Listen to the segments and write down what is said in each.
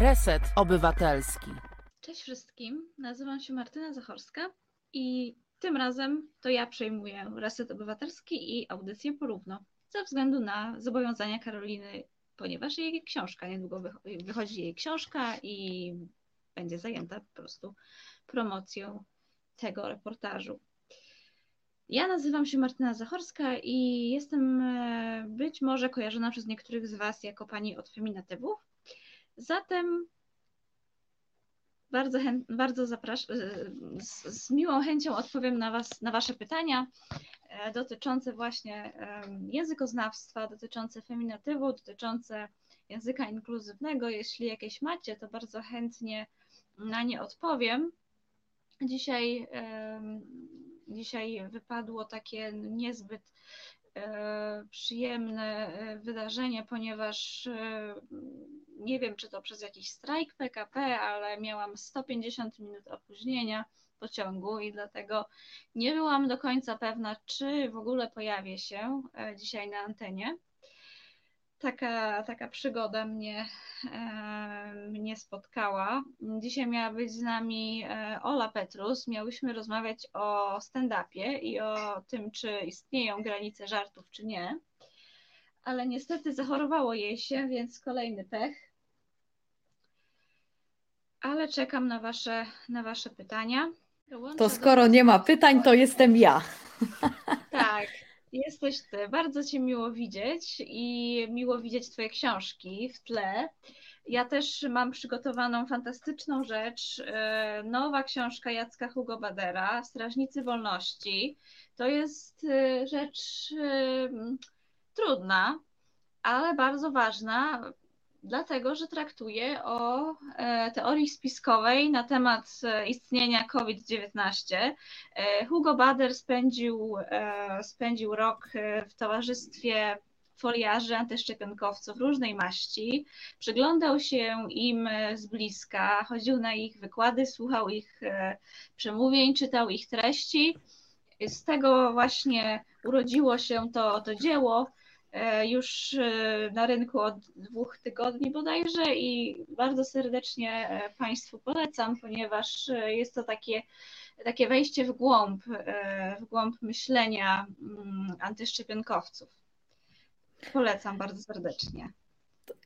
Reset Obywatelski. Cześć wszystkim, nazywam się Martyna Zachorska i tym razem to ja przejmuję Reset Obywatelski i audycję porówno ze względu na zobowiązania Karoliny, ponieważ jej książka, niedługo wychodzi jej książka i będzie zajęta po prostu promocją tego reportażu. Ja nazywam się Martyna Zachorska i jestem e, być może kojarzona przez niektórych z Was jako pani od feminatywów. Zatem bardzo, bardzo zapraszam, z, z, miłą chęcią odpowiem na, was, na Wasze pytania e, dotyczące właśnie językoznawstwa, dotyczące feminatywu, dotyczące języka inkluzywnego. Jeśli jakieś macie, to bardzo chętnie na nie odpowiem. Dzisiaj, dzisiaj wypadło takie niezbyt e, przyjemne e, wydarzenie, ponieważ nie wiem, czy to przez jakiś strajk PKP, ale miałam 150 minut opóźnienia pociągu i dlatego nie byłam do końca pewna, czy w ogóle pojawię się e, dzisiaj na antenie. Taka, taka przygoda mnie, e, mnie spotkała. Dzisiaj miała być z nami e, Ola Petrus. Miałyśmy rozmawiać o stand-upie i o tym, czy istnieją granice żartów, czy nie ale niestety zachorowało jej się, więc kolejny pech. Ale czekam na Wasze, na wasze pytania. to skoro nie ma pytań, to jestem ja. Tak, jesteś Ty. Bardzo Cię miło widzieć i miło widzieć Twoje książki w tle. Ja też mam przygotowaną fantastyczną rzecz. E, nowa książka Jacka Hugo Badera, Strażnicy Wolności. To jest e, rzecz trudna, ale bardzo ważna, dlatego że traktuje o e, teorii spiskowej na temat e, istnienia COVID-19. E, Hugo Bader spędził, spędził rok w towarzystwie foliarzy antyszczepionkowców różnej maści, przyglądał się im z bliska, chodził na ich wykłady, słuchał ich przemówień, czytał ich treści. Z tego właśnie urodziło się to, to dzieło, już e, na rynku od dwóch tygodni bodajże i bardzo serdecznie e, Państwu polecam, ponieważ jest to takie, takie wejście w głąb, w głąb myślenia mm, antyszczepionkowców. Polecam bardzo serdecznie.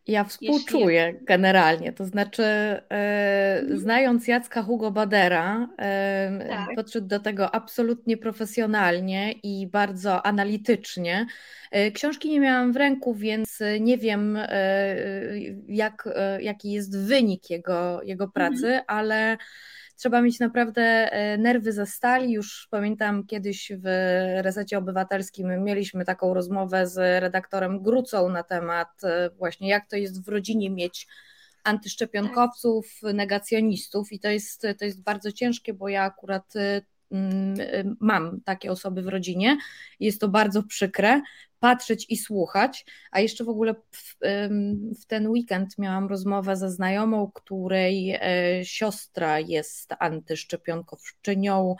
Ja współczuję Jeśli... generalnie, to znaczy e, znając Jacka Hugo Badera, e, tak. podszedł do tego absolutnie profesjonalnie i bardzo analitycznie. E, książki nie miałam w ręku, więc nie wiem e, jak, e, jaki jest wynik jego, jego pracy, mhm. ale trzeba mieć naprawdę e, nerwy ze stali. Już pamiętam kiedyś w Resecie Obywatelskim mieliśmy taką rozmowę z redaktorem Grucą na temat e, właśnie jak to jest w rodzinie mieć antyszczepionkowców, negacjonistów i to jest, to jest bardzo ciężkie, bo ja akurat e, mam takie osoby w rodzinie. Jest to bardzo przykre, patrzeć i słuchać. A jeszcze w ogóle w, w, ten weekend miałam rozmowę ze znajomą, której e, siostra jest antyszczepionkowczynią,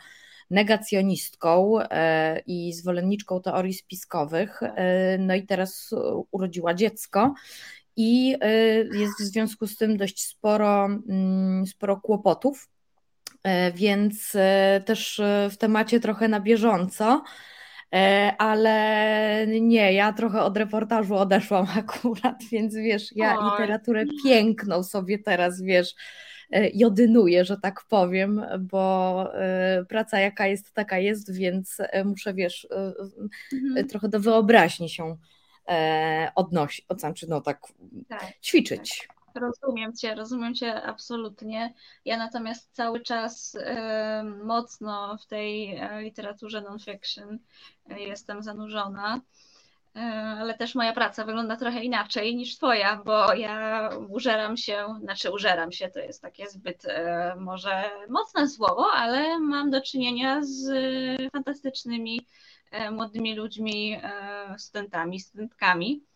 negacjonistką e, i zwolenniczką teorii spiskowych. E, no i teraz urodziła dziecko. I jest w związku z tym dość sporo, mm, sporo kłopotów, więc też w temacie trochę na bieżąco. E, ale nie, ja trochę od reportażu odeszłam akurat, więc wiesz, ja Oj. literaturę piękną sobie teraz, wiesz, e, jodynuję, że tak powiem, bo e, praca jaka jest, taka jest, więc muszę, wiesz, mhm. trochę do wyobraźni się odnosić, znaczy no tak, tak ćwiczyć. Tak. Rozumiem Cię, rozumiem Cię absolutnie. Ja natomiast cały czas y, mocno w tej e, literaturze non-fiction e, jestem zanurzona, y, ale też moja praca wygląda trochę inaczej niż Twoja, bo ja użeram się, znaczy użeram się, to jest takie zbyt może mocne słowo, ale mam do czynienia z fantastycznymi młodymi ludźmi, studentami, studentkami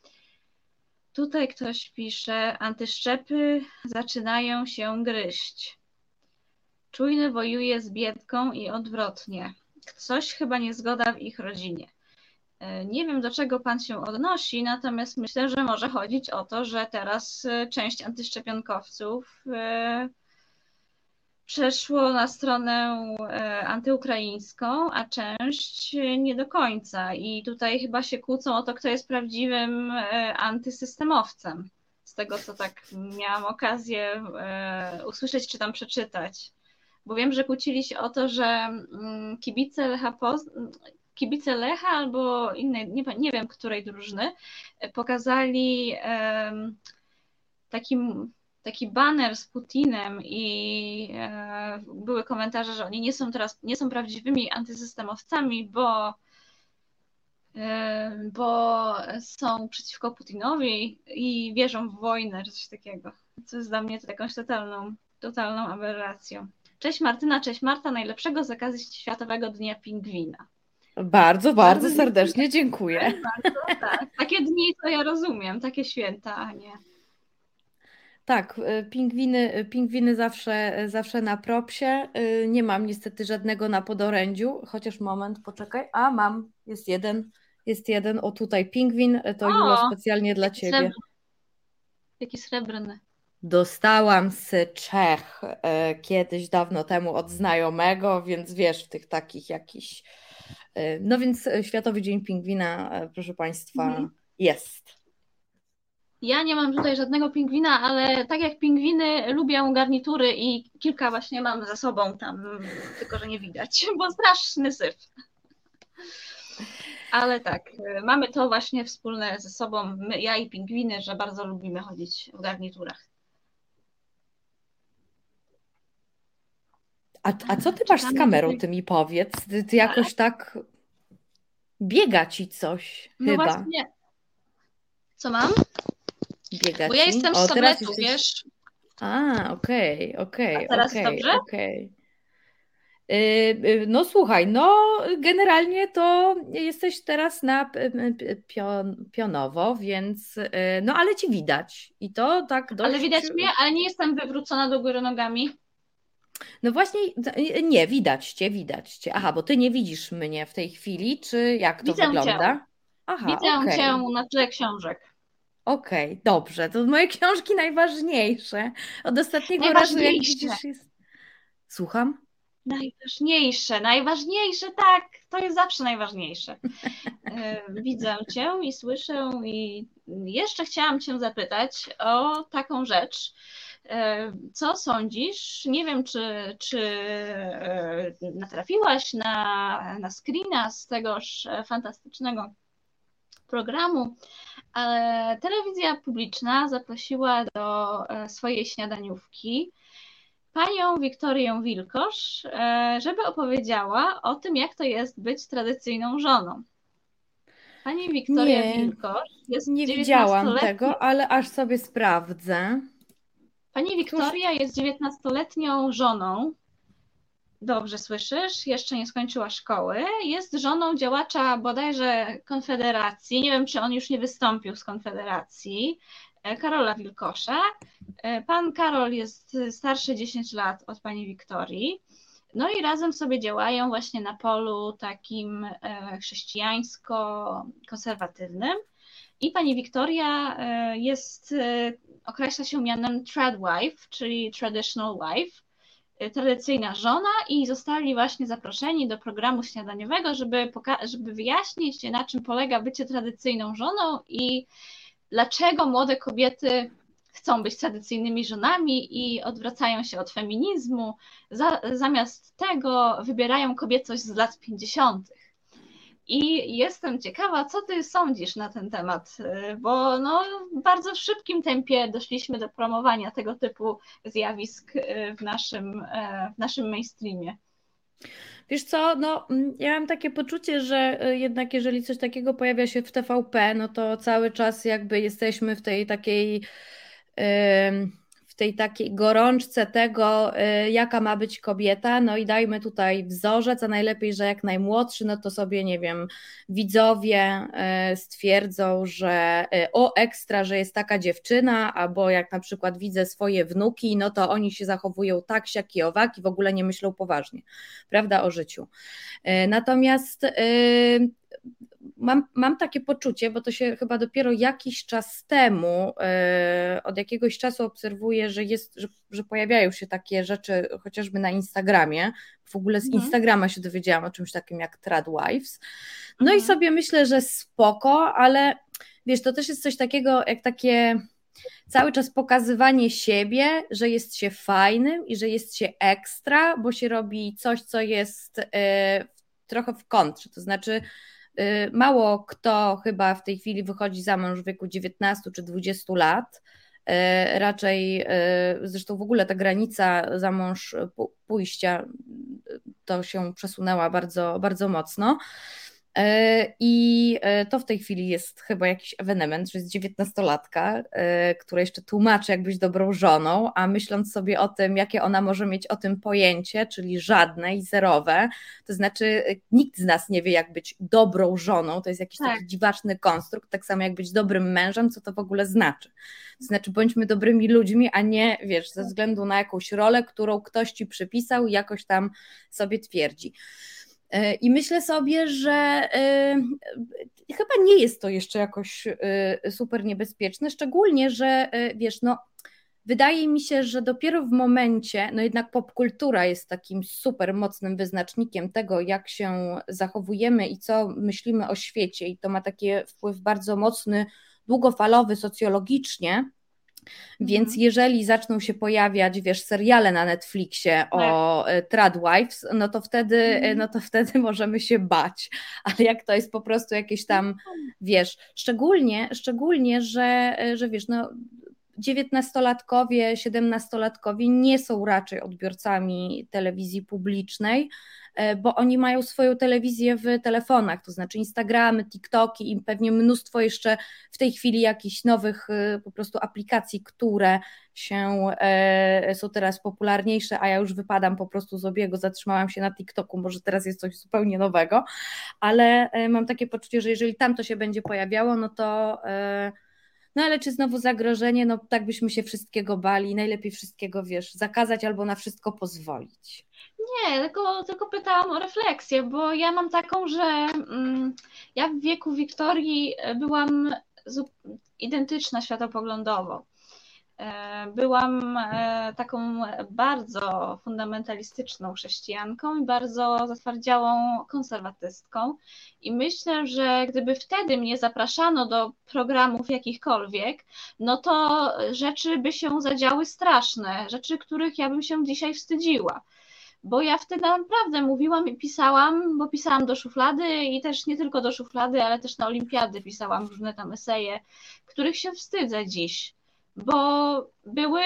Tutaj ktoś pisze, antyszczepy zaczynają się gryźć. Czujny wojuje z biedką i odwrotnie. Coś chyba niezgoda w ich rodzinie. Nie wiem, do czego Pan się odnosi, natomiast myślę, że może chodzić o to, że teraz część antyszczepionkowców przeszło na stronę e, antyukraińską, a część nie do końca. I tutaj chyba się kłócą o to, kto jest prawdziwym e, antysystemowcem. Z tego, co tak miałam okazję e, usłyszeć czy tam przeczytać. Bo wiem, że kłócili się o to, że mm, kibice Lecha, kibice Lecha albo innej, nie, nie wiem, której drużyny, pokazali takim taki baner z Putinem i e, były komentarze, że oni nie są teraz, nie są prawdziwymi antysystemowcami, bo, e, bo są przeciwko Putinowi i wierzą w wojnę, czy coś takiego. Co jest dla mnie to jakąś totalną, totalną aberracją. Cześć Martyna, cześć Marta, najlepszego zakazu Światowego Dnia Pingwina. Bardzo, bardzo, bardzo serdecznie dziękuję. Bardzo, tak. Takie dni to ja rozumiem, takie święta, a nie. Tak, y, pingwiny, y, pingwiny zawsze, zawsze na propsie. Y, nie mam niestety żadnego na podorędziu, chociaż moment, poczekaj. A mam, jest jeden, jest jeden. O tutaj pingwin, to o, specjalnie dla ciebie. Srebrny. Jaki srebrny. Dostałam z Czech kiedyś dawno temu od znajomego, więc wiesz, w tych takich jakichś. No więc Światowy Dzień Pingwina, proszę Państwa, mhm. jest. Ja nie mam tutaj żadnego pingwina, ale tak jak pingwiny lubię garnitury i kilka właśnie mam ze sobą tam, tylko że nie widać, bo straszny syf. Ale tak, mamy to właśnie wspólne ze sobą, my, ja i pingwiny, że bardzo lubimy chodzić w garniturach. A, a co ty masz z kamerą, ty mi powiedz? Ty, ty jakoś tak biega ci coś no chyba. Właśnie. Co mam? Bo ja jestem z Sobretu, jesteś... wiesz? A, okej, okej, okej. teraz okay, dobrze? Okay. No słuchaj, no generalnie to jesteś teraz na pion, pionowo, więc y, no ale ci widać i to tak dość... Ale widać mnie, ale nie jestem wywrócona do góry nogami. No właśnie, nie, widać cię, widać cię. Aha, bo ty nie widzisz mnie w tej chwili, czy jak to Widzę wygląda? Cię. Aha, Widzę okay. cię na tle książek. Okej, okay, dobrze. To moje książki najważniejsze. Od ostatniego razu, jak widzisz, jest. Słucham? Najważniejsze, najważniejsze, tak, to jest zawsze najważniejsze. E, widzę Cię i słyszę, i jeszcze chciałam Cię zapytać o taką rzecz. E, co sądzisz? Nie wiem, czy, czy e, natrafiłaś na, na screena z tegoż fantastycznego programu telewizja publiczna zaprosiła do e, swojej śniadaniówki panią Wiktorię Wilkosz, e, żeby opowiedziała o tym, jak to jest być tradycyjną żoną. Pani Wiktoria nie, Wilkosz jest Nie widziałam tego, ale aż sobie sprawdzę. Pani Wiktoria jest 19-letnią żoną Dobrze słyszysz, jeszcze nie skończyła szkoły. Jest żoną działacza bodajże Konfederacji. Nie wiem, czy on już nie wystąpił z Konfederacji. E, Karola Wilkosza. E, pan Karol jest starszy 10 lat od pani Wiktorii. No i razem sobie działają właśnie na polu takim e, chrześcijańsko-konserwatywnym. I pani Wiktoria jest, określa się mianem Tradwife, czyli Traditional Wife tradycyjna żona i zostali właśnie zaproszeni do programu śniadaniowego, żeby, żeby wyjaśnić, na czym polega bycie tradycyjną żoną i dlaczego młode kobiety chcą być tradycyjnymi żonami i odwracają się od feminizmu, za, zamiast tego wybierają kobiecość z lat 50. I jestem ciekawa, co ty sądzisz na ten temat, bo no, w bardzo szybkim tempie doszliśmy do promowania tego typu zjawisk w naszym, w naszym mainstreamie. Wiesz co, no mm, ja mam takie poczucie, że y, jednak jeżeli coś takiego pojawia się w TVP, no to cały czas jakby jesteśmy w tej takiej. Yy w tej takiej gorączce tego, y, jaka ma być kobieta, no i dajmy tutaj wzorzec, a najlepiej, że jak najmłodszy, no to sobie, nie wiem, widzowie y, stwierdzą, że y, o ekstra, że jest taka dziewczyna, albo jak na przykład widzę swoje wnuki, no to oni się zachowują tak, siak i owak i w ogóle nie myślą poważnie, prawda, o życiu. Natomiast mam, mam takie poczucie, bo to się chyba dopiero jakiś czas temu, e, od jakiegoś czasu obserwuję, że, jest, że, że pojawiają się takie rzeczy chociażby na Instagramie. W ogóle z mhm. Instagrama się dowiedziałam o czymś takim jak Tradwives. No mhm. i sobie myślę, że spoko, ale wiesz, to też jest coś takiego jak takie cały czas pokazywanie siebie, że jest się fajnym i że jest się ekstra, bo się robi coś, co jest y, trochę w kontrze. To znaczy, mało kto chyba w tej chwili wychodzi za mąż w wieku 19 czy 20 lat. Y, raczej, zresztą w ogóle ta granica za mąż pójścia to się przesunęła bardzo, bardzo mocno. E, I e, to w tej chwili jest chyba jakiś ewenement, że jest dziewiętnastolatka, e, która jeszcze tłumaczy, jak być dobrą żoną, a myśląc sobie o tym, jakie ona może mieć o tym pojęcie, czyli żadne i zerowe, to znaczy nikt z nas nie wie, jak być dobrą żoną, to jest jakiś tak. taki dziwaczny konstrukt, tak samo jak być dobrym mężem, co to w ogóle znaczy. To znaczy, bądźmy dobrymi ludźmi, a nie, wiesz, ze względu na jakąś rolę, którą ktoś ci przypisał i jakoś tam sobie twierdzi. E, I myślę sobie, że e, chyba nie jest to jeszcze jakoś e, super niebezpieczne, szczególnie, że wiesz, no. Wydaje mi się, że dopiero w momencie, no jednak popkultura jest takim super mocnym wyznacznikiem tego, jak się zachowujemy i co myślimy o świecie, i to ma taki wpływ bardzo mocny, długofalowy socjologicznie, więc mhm. jeżeli zaczną się pojawiać, wiesz, seriale na Netflixie o tak. E, Tradwives, no to wtedy, e, mhm. no to wtedy możemy się bać. Ale jak to jest po prostu jakieś tam, tak. wiesz, szczególnie, szczególnie, że, e, że wiesz, no dziewiętnastolatkowie, siedemnastolatkowie nie są raczej odbiorcami telewizji publicznej, E, bo oni mają swoją telewizję w telefonach, to znaczy Instagramy, TikToki i pewnie mnóstwo jeszcze w tej chwili jakichś nowych e, po prostu aplikacji, które się e, są teraz popularniejsze, a ja już wypadam po prostu z obiegu, zatrzymałam się na TikToku, może teraz jest coś zupełnie nowego, ale mam takie poczucie, że jeżeli tam to się będzie pojawiało, no to no ale czy znowu zagrożenie? No tak byśmy się wszystkiego bali. Najlepiej wszystkiego, wiesz, zakazać albo na wszystko pozwolić. Nie, tylko, tylko pytałam o refleksję, bo ja mam taką, że mm, ja w wieku Wiktorii byłam identyczna światopoglądowo. E, byłam e, taką bardzo fundamentalistyczną chrześcijanką i bardzo zatwardziałą konserwatystką. I myślę, że gdyby wtedy mnie zapraszano do programów jakichkolwiek, no to rzeczy by się zadziały straszne, rzeczy, których ja bym się dzisiaj wstydziła bo ja wtedy naprawdę mówiłam i pisałam, bo pisałam do szuflady i też nie tylko do szuflady, ale też na olimpiady pisałam różne tam eseje, których się wstydzę dziś bo były,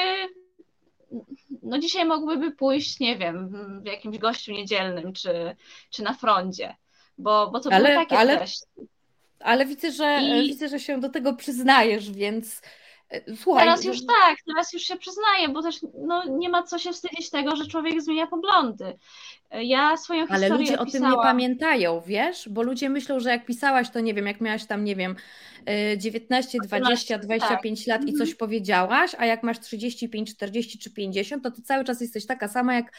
no dzisiaj mogłyby pójść, nie wiem, w jakimś gościu niedzielnym czy, czy na froncie, bo, bo to ale, były takie ale, treści. Ale widzę, że I... widzę, że się do tego przyznajesz, więc słuchaj, teraz już tak, teraz już się przyznaję, bo też no, nie ma co się wstydzić tego, że człowiek zmienia poglądy. E, ja swoją historię Ale ludzie o tym nie pamiętają, wiesz? Bo ludzie myślą, że jak pisałaś, to nie wiem, jak miałaś tam, nie wiem, 19, 20, 25 tak. lat i coś mhm. powiedziałaś, a jak masz 35, 40 czy 50, to ty cały czas jesteś taka sama jak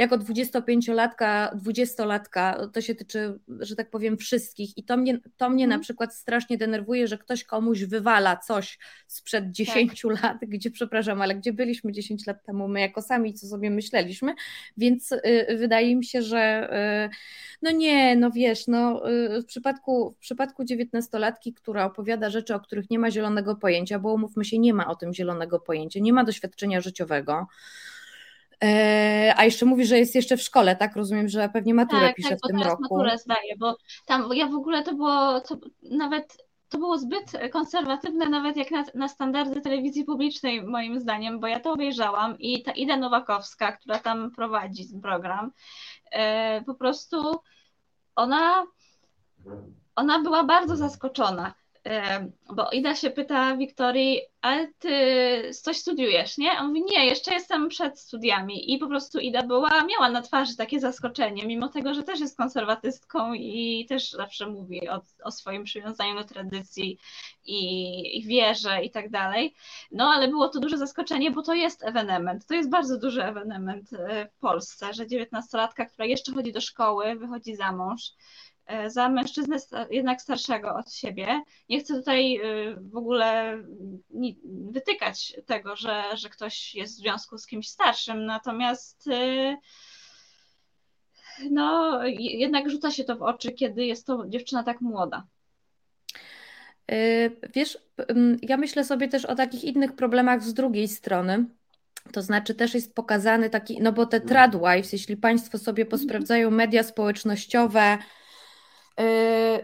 jako 25-latka, 20-latka, to się tyczy, że tak powiem, wszystkich. I to mnie, to mnie na mhm. przykład strasznie denerwuje, że ktoś komuś wywala coś sprzed 10 tak. lat, gdzie, przepraszam, ale gdzie byliśmy 10 lat temu, my jako sami, co sobie myśleliśmy, więc y, wydaje mi się, że y, no nie, no wiesz, no y, w przypadku, w przypadku 19-latki, która opowiada rzeczy, o których nie ma zielonego pojęcia, bo umówmy się, nie ma o tym zielonego pojęcia, nie ma doświadczenia życiowego, a jeszcze mówi, że jest jeszcze w szkole, tak? Rozumiem, że pewnie maturę tak, pisze tak, w tym roku. Tak, maturę zdaje, bo tam ja w ogóle to było to nawet to było zbyt konserwatywne, nawet jak na, na, standardy telewizji publicznej, moim zdaniem, bo ja to obejrzałam i ta Ida Nowakowska, która tam prowadzi ten program, e, po prostu ona, ona była bardzo zaskoczona bo Ida się pyta Wiktorii, ale ty coś studiujesz, nie? A on mówi, nie, jeszcze jestem przed studiami i po prostu Ida była, miała na twarzy takie zaskoczenie, mimo tego, że też jest konserwatystką i też zawsze mówi o, o swoim przywiązaniu do tradycji i, i wierze i tak dalej. No ale było to duże zaskoczenie, bo to jest ewenement, to jest bardzo duży ewenement e, w Polsce, że dziewiętnastolatka, która jeszcze chodzi do szkoły, wychodzi za mąż, za mężczyznę jednak starszego od siebie. Nie chcę tutaj e, w ogóle wytykać tego, że, że ktoś jest w związku z kimś starszym, natomiast no, jednak rzuca się to w oczy, kiedy jest to dziewczyna tak młoda. Wiesz, ja myślę sobie też o takich innych problemach z drugiej strony. To znaczy też jest pokazany taki, no bo te tradwives, jeśli Państwo sobie posprawdzają media społecznościowe,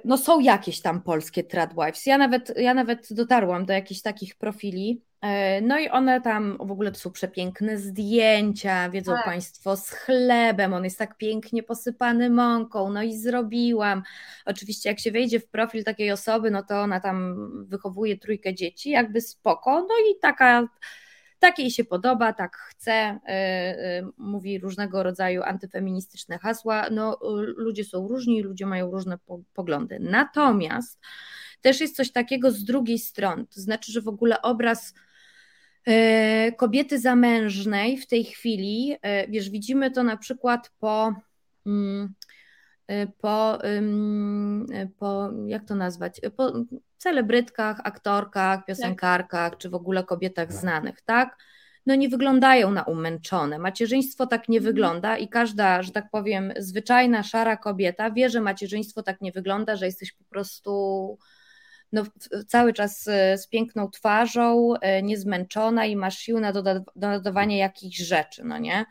no są jakieś tam polskie tradwives. Ja nawet, ja nawet dotarłam do jakichś takich profili. Yy, no i one tam w ogóle to są przepiękne zdjęcia, wiedzą tak. Państwo, z chlebem. On jest tak pięknie posypany mąką. No i zrobiłam. Oczywiście, jak się wejdzie w profil takiej osoby, no to ona tam wychowuje trójkę dzieci, jakby spoko. No i taka tak jej się podoba, tak chce, y, y, mówi różnego rodzaju antyfeministyczne hasła. No, ludzie są różni, ludzie mają różne poglądy. Natomiast też jest coś takiego z drugiej strony, to znaczy, że w ogóle obraz y, kobiety zamężnej w tej chwili, wiesz, widzimy to na przykład po mm, po, po jak to nazwać, po celebrytkach, aktorkach, piosenkarkach, tak. czy w ogóle kobietach znanych, tak? No nie wyglądają na umęczone. Macierzyństwo tak nie mhm. wygląda i każda, że tak powiem, zwyczajna, szara kobieta wie, że macierzyństwo tak nie wygląda, że jesteś po prostu no, cały czas z piękną twarzą, niezmęczona i masz sił na dodawanie jakichś rzeczy, no nie?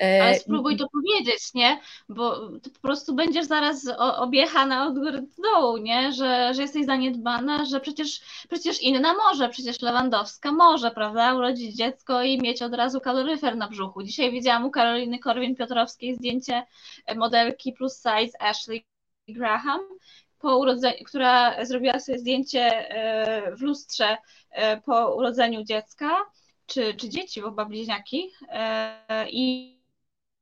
E, Ale spróbuj to powiedzieć, nie? Bo to po prostu będziesz zaraz objechana od góry do dołu, nie? Że, że jesteś zaniedbana, że przecież, przecież inna może, przecież Lewandowska może, prawda? Urodzić dziecko i mieć od razu kaloryfer na brzuchu. Dzisiaj widziałam u Karoliny Korwin-Piotrowskiej zdjęcie modelki plus size Ashley Graham, po urodzeniu, która zrobiła sobie zdjęcie e, w lustrze e, po urodzeniu dziecka, czy, czy dzieci, bo chyba bliźniaki, i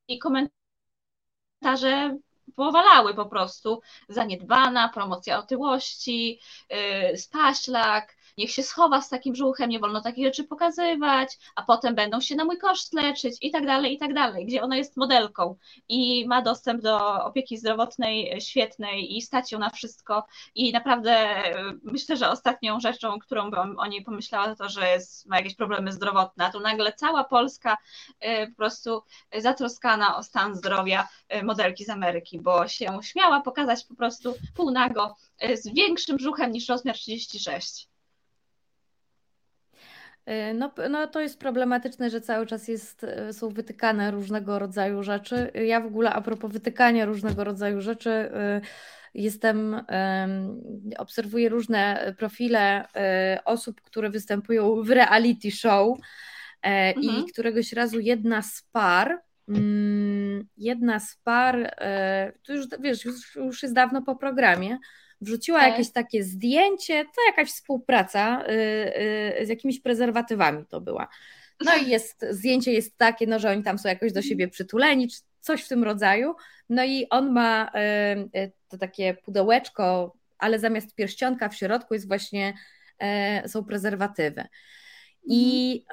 i komentarze powalały po prostu. Zaniedbana, promocja otyłości, yy, spaślak, niech się schowa z takim brzuchem, nie wolno takich rzeczy pokazywać, a potem będą się na mój koszt leczyć i tak dalej, i tak dalej, gdzie ona jest modelką i ma dostęp do opieki zdrowotnej świetnej i stać ją na wszystko i naprawdę e, myślę, że ostatnią rzeczą, którą bym o niej pomyślała, to to, że jest, ma jakieś problemy zdrowotne, a tu nagle cała Polska e, po prostu zatroskana o stan zdrowia e, modelki z Ameryki, bo się śmiała pokazać po prostu półnago z większym brzuchem niż rozmiar 36. Y, no, no to jest problematyczne, że cały czas jest, y, są wytykane różnego rodzaju rzeczy. Ja w ogóle a propos wytykania różnego rodzaju rzeczy, y, jestem, obserwuję różne profile osób, które występują w reality show e, mhm. i któregoś razu jedna z par, mm, jedna z par, e, to już wiesz, już, już jest dawno po programie, wrzuciła tak. jakieś takie zdjęcie, to jakaś współpraca y, y, z jakimiś prezerwatywami to była. No i jest, zdjęcie jest takie, no, że oni tam są jakoś do siebie przytuleni, czy coś w tym rodzaju. No i on ma y, to takie pudełeczko, ale zamiast pierścionka w środku jest właśnie, są prezerwatywy. I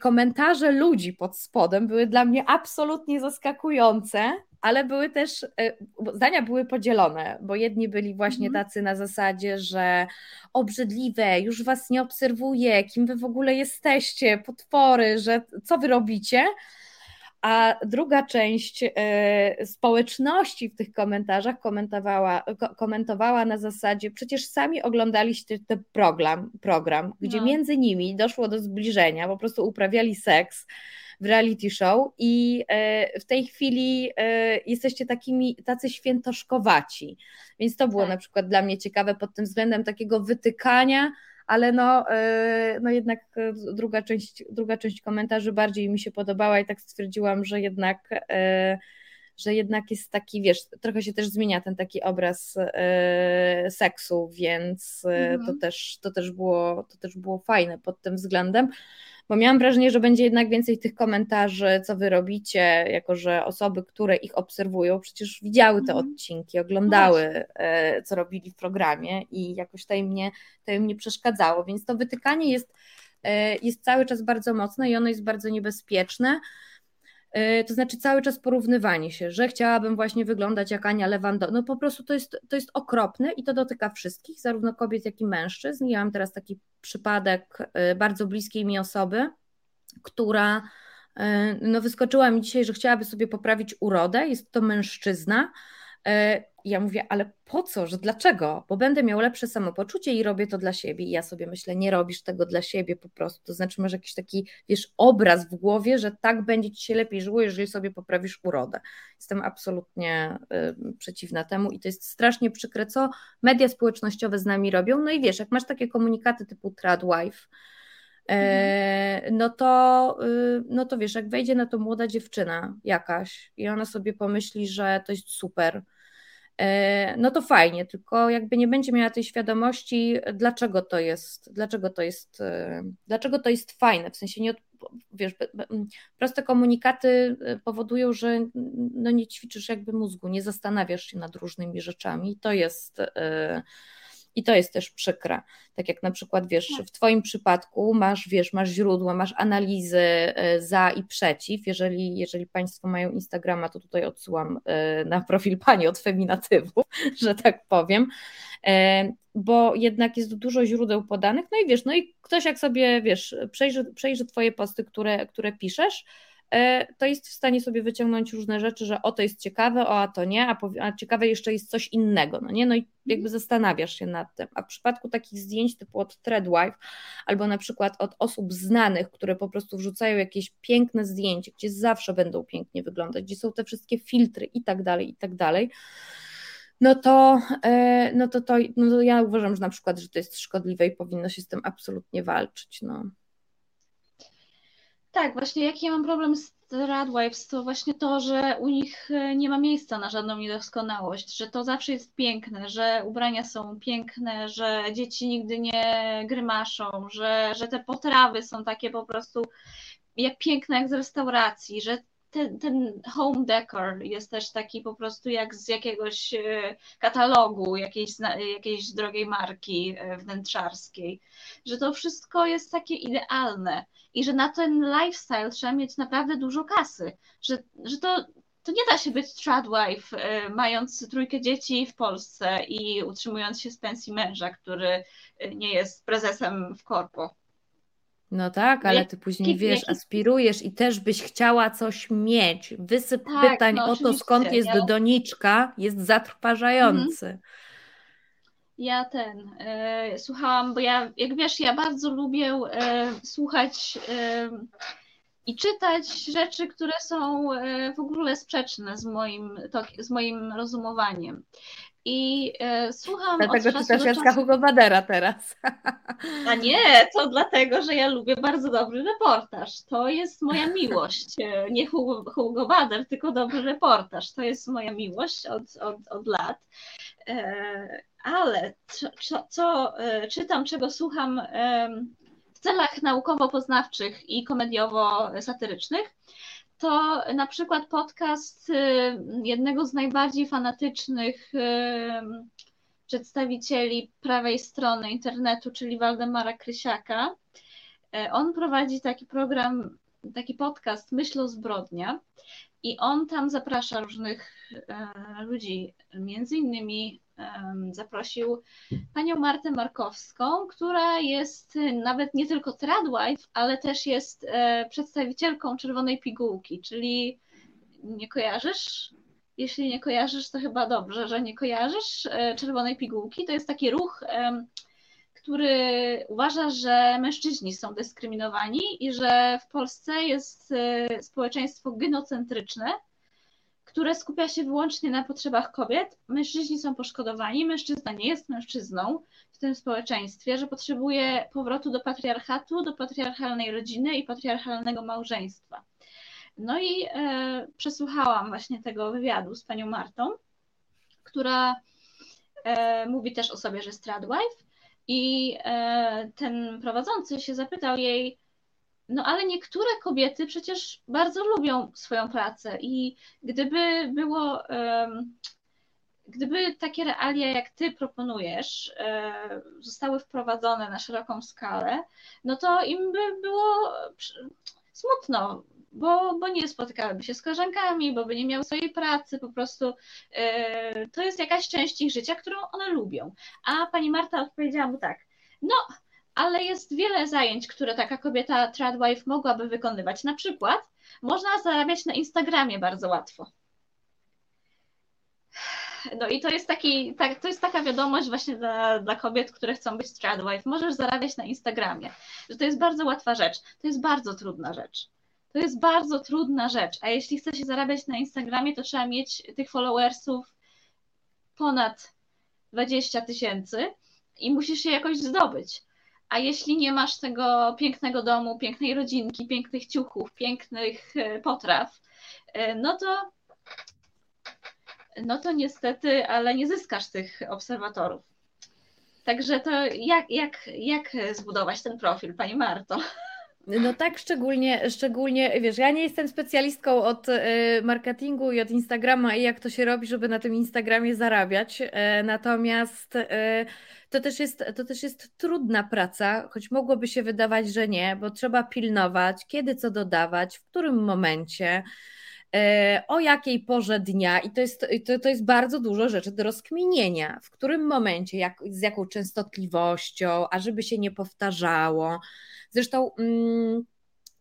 komentarze ludzi pod spodem były dla mnie absolutnie zaskakujące, ale były też, e, zdania były podzielone, bo jedni byli właśnie mhm. tacy na zasadzie, że obrzydliwe, już was nie obserwuję, kim wy w ogóle jesteście, potwory, że co wy robicie, a druga część e, społeczności w tych komentarzach komentowała, komentowała na zasadzie, przecież sami oglądaliście ten program, program gdzie no. między nimi doszło do zbliżenia, po prostu uprawiali seks, w reality show i e, w tej chwili e, jesteście takimi, tacy świętoszkowaci. Więc to było tak. na przykład dla mnie ciekawe pod tym względem takiego wytykania, ale no, e, no jednak druga część, druga część komentarzy bardziej mi się podobała i tak stwierdziłam, że jednak że jednak jest taki, wiesz, trochę się też zmienia ten taki obraz seksu, więc mhm. to, też, to, też było, to też było fajne pod tym względem bo miałam wrażenie, że będzie jednak więcej tych komentarzy, co wy robicie, jako że osoby, które ich obserwują, przecież widziały te mhm. odcinki, oglądały, no e, co robili w programie i jakoś to im nie, to im nie przeszkadzało, więc to wytykanie jest, e, jest cały czas bardzo mocne i ono jest bardzo niebezpieczne. E, to znaczy cały czas porównywanie się, że chciałabym właśnie wyglądać jak Ania Lewandowska. No po prostu to jest, to jest okropne i to dotyka wszystkich, zarówno kobiet, jak i mężczyzn. Ja mam teraz taki przypadek e, bardzo bliskiej mi osoby, która e, no wyskoczyła mi dzisiaj, że chciałaby sobie poprawić urodę. Jest to mężczyzna, i ja mówię, ale po co, że dlaczego? Bo będę miał lepsze samopoczucie i robię to dla siebie. I ja sobie myślę, nie robisz tego dla siebie po prostu. To znaczy, masz jakiś taki, wiesz, obraz w głowie, że tak będzie ci się lepiej żyło, jeżeli sobie poprawisz urodę. Jestem absolutnie y, przeciwna temu i to jest strasznie przykre, co media społecznościowe z nami robią. No i wiesz, jak masz takie komunikaty typu Tradwife, E, no to, y, no to wiesz, jak wejdzie na to młoda dziewczyna jakaś i ona sobie pomyśli, że to jest super, no to fajnie, tylko jakby nie będzie miała tej świadomości, dlaczego to jest, dlaczego to jest, e, dlaczego to jest fajne, w sensie nie, wiesz, proste komunikaty e, powodują, że no nie ćwiczysz jakby mózgu, nie zastanawiasz się nad różnymi rzeczami, to jest i to jest też przykre. Tak jak na przykład, wiesz, tak. w Twoim przypadku masz, wiesz, masz źródła, masz analizy e, za i przeciw. Jeżeli, jeżeli Państwo mają Instagrama, to tutaj odsyłam e, na profil Pani od feminatywu, że tak powiem, e, bo jednak jest dużo źródeł podanych. No i wiesz, no i ktoś jak sobie, wiesz, przejrzy, przejrzy Twoje posty, które, które piszesz, to jest w stanie sobie wyciągnąć różne rzeczy, że o to jest ciekawe, o a to nie, a, a ciekawe jeszcze jest coś innego, no nie, no i jakby zastanawiasz się nad tym, a w przypadku takich zdjęć typu od Threadwife albo na przykład od osób znanych, które po prostu wrzucają jakieś piękne zdjęcie, gdzie zawsze będą pięknie wyglądać, gdzie są te wszystkie filtry i tak dalej, i tak dalej, no to, e, no to, to, no to ja uważam, że na przykład, że to jest szkodliwe i powinno się z tym absolutnie walczyć, no. Tak, właśnie jaki ja mam problem z Radwives, to właśnie to, że u nich e, nie ma miejsca na żadną niedoskonałość, że to zawsze jest piękne, że ubrania są piękne, że dzieci nigdy nie grymaszą, że, że te potrawy są takie po prostu jak piękne jak z restauracji, że ten, ten home decor jest też taki po prostu jak z jakiegoś e, katalogu jakiejś, jakiejś drogiej marki e, wnętrzarskiej, że to wszystko jest takie idealne i że na ten lifestyle trzeba mieć naprawdę dużo kasy, że, że to, to nie da się być tradwife, e, mając trójkę dzieci w Polsce i utrzymując się z pensji męża, który nie jest prezesem w korpo. No tak, ale ty później wiesz, aspirujesz i też byś chciała coś mieć. Wysyp tak, pytań no, o to, skąd jest ja... doniczka, jest zatrważający. Mhm. Ja ten e, słuchałam, bo ja, jak wiesz, ja bardzo lubię e, słuchać e, i czytać rzeczy, które są e, w ogóle sprzeczne z moim, to, z moim rozumowaniem. I e, słucham. Dlatego czytasz Jacka Hugo Badera teraz. A nie, to dlatego, że ja lubię bardzo dobry reportaż. To jest moja miłość. E, nie Hugo, Hugo Bader, tylko dobry reportaż. To jest moja miłość od, od, od lat. E, ale co, co e, czytam, czego słucham w celach naukowo-poznawczych i komediowo-satyrycznych, to na przykład podcast y, jednego z najbardziej fanatycznych y, przedstawicieli prawej strony internetu, czyli Waldemara Krysiaka. Y, on prowadzi taki program, taki podcast Myśl o zbrodnia i on tam zaprasza różnych ludzi, między innymi zaprosił panią Martę Markowską, która jest nawet nie tylko tradwife, ale też jest e, przedstawicielką Czerwonej Pigułki, czyli nie kojarzysz? Jeśli nie kojarzysz, to chyba dobrze, że nie kojarzysz e, Czerwonej Pigułki. To jest taki ruch, który uważa, że mężczyźni są dyskryminowani i że w Polsce jest e, społeczeństwo gynocentryczne, które skupia się wyłącznie na potrzebach kobiet. Mężczyźni są poszkodowani, mężczyzna nie jest mężczyzną w tym społeczeństwie, że potrzebuje powrotu do patriarchatu, do patriarchalnej rodziny i patriarchalnego małżeństwa. No i e, przesłuchałam właśnie tego wywiadu z panią Martą, która e, mówi też o sobie, że jest tradwife i e, ten prowadzący się zapytał jej, no ale niektóre kobiety przecież bardzo lubią swoją pracę i gdyby było, gdyby takie realia, jak ty proponujesz, e, zostały wprowadzone na szeroką skalę, no to im by było smutno bo, bo nie spotykałyby się z koleżankami, bo by nie miały swojej pracy, po prostu yy, to jest jakaś część ich życia, którą one lubią. A pani Marta odpowiedziała mu tak, no, ale jest wiele zajęć, które taka kobieta tradwife mogłaby wykonywać. Na przykład można zarabiać na Instagramie bardzo łatwo. No i to jest, taki, tak, to jest taka wiadomość właśnie dla, dla kobiet, które chcą być tradwife. Możesz zarabiać na Instagramie, że to jest bardzo łatwa rzecz. To jest bardzo trudna rzecz. To jest bardzo trudna rzecz. A jeśli chce się zarabiać na Instagramie, to trzeba mieć tych followersów ponad 20 tysięcy i musisz je jakoś zdobyć. A jeśli nie masz tego pięknego domu, pięknej rodzinki, pięknych ciuchów, pięknych e, potraw, e, no to no to niestety, ale nie zyskasz tych obserwatorów. Także to jak, jak, jak zbudować ten profil, Pani Marto? No tak, szczególnie, szczególnie, wiesz, ja nie jestem specjalistką od y, marketingu i od Instagrama i jak to się robi, żeby na tym Instagramie zarabiać. Y, natomiast y, to też, jest, to też jest trudna praca, choć mogłoby się wydawać, że nie, bo trzeba pilnować, kiedy co dodawać, w którym momencie. E, o jakiej porze dnia, i to jest, to, to jest bardzo dużo rzeczy do rozkminienia, w którym momencie, jak, z jaką częstotliwością, a żeby się nie powtarzało. Zresztą. Mm,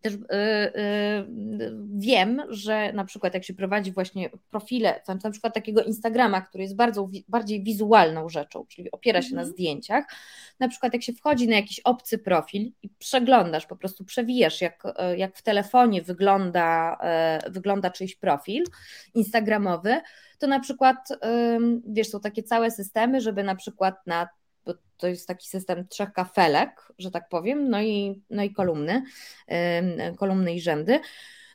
też y, y, wiem, że na przykład jak się prowadzi właśnie profile, na przykład takiego Instagrama, który jest bardzo, bardziej wizualną rzeczą, czyli opiera się na mhm. zdjęciach, na przykład jak się wchodzi na jakiś obcy profil i przeglądasz, po prostu przewijasz, jak, jak w telefonie wygląda, y, wygląda czyjś profil instagramowy, to na przykład, wiesz, są takie całe systemy, żeby na przykład na bo to jest taki system trzech kafelek, że tak powiem, no i, no i kolumny, kolumny i rzędy.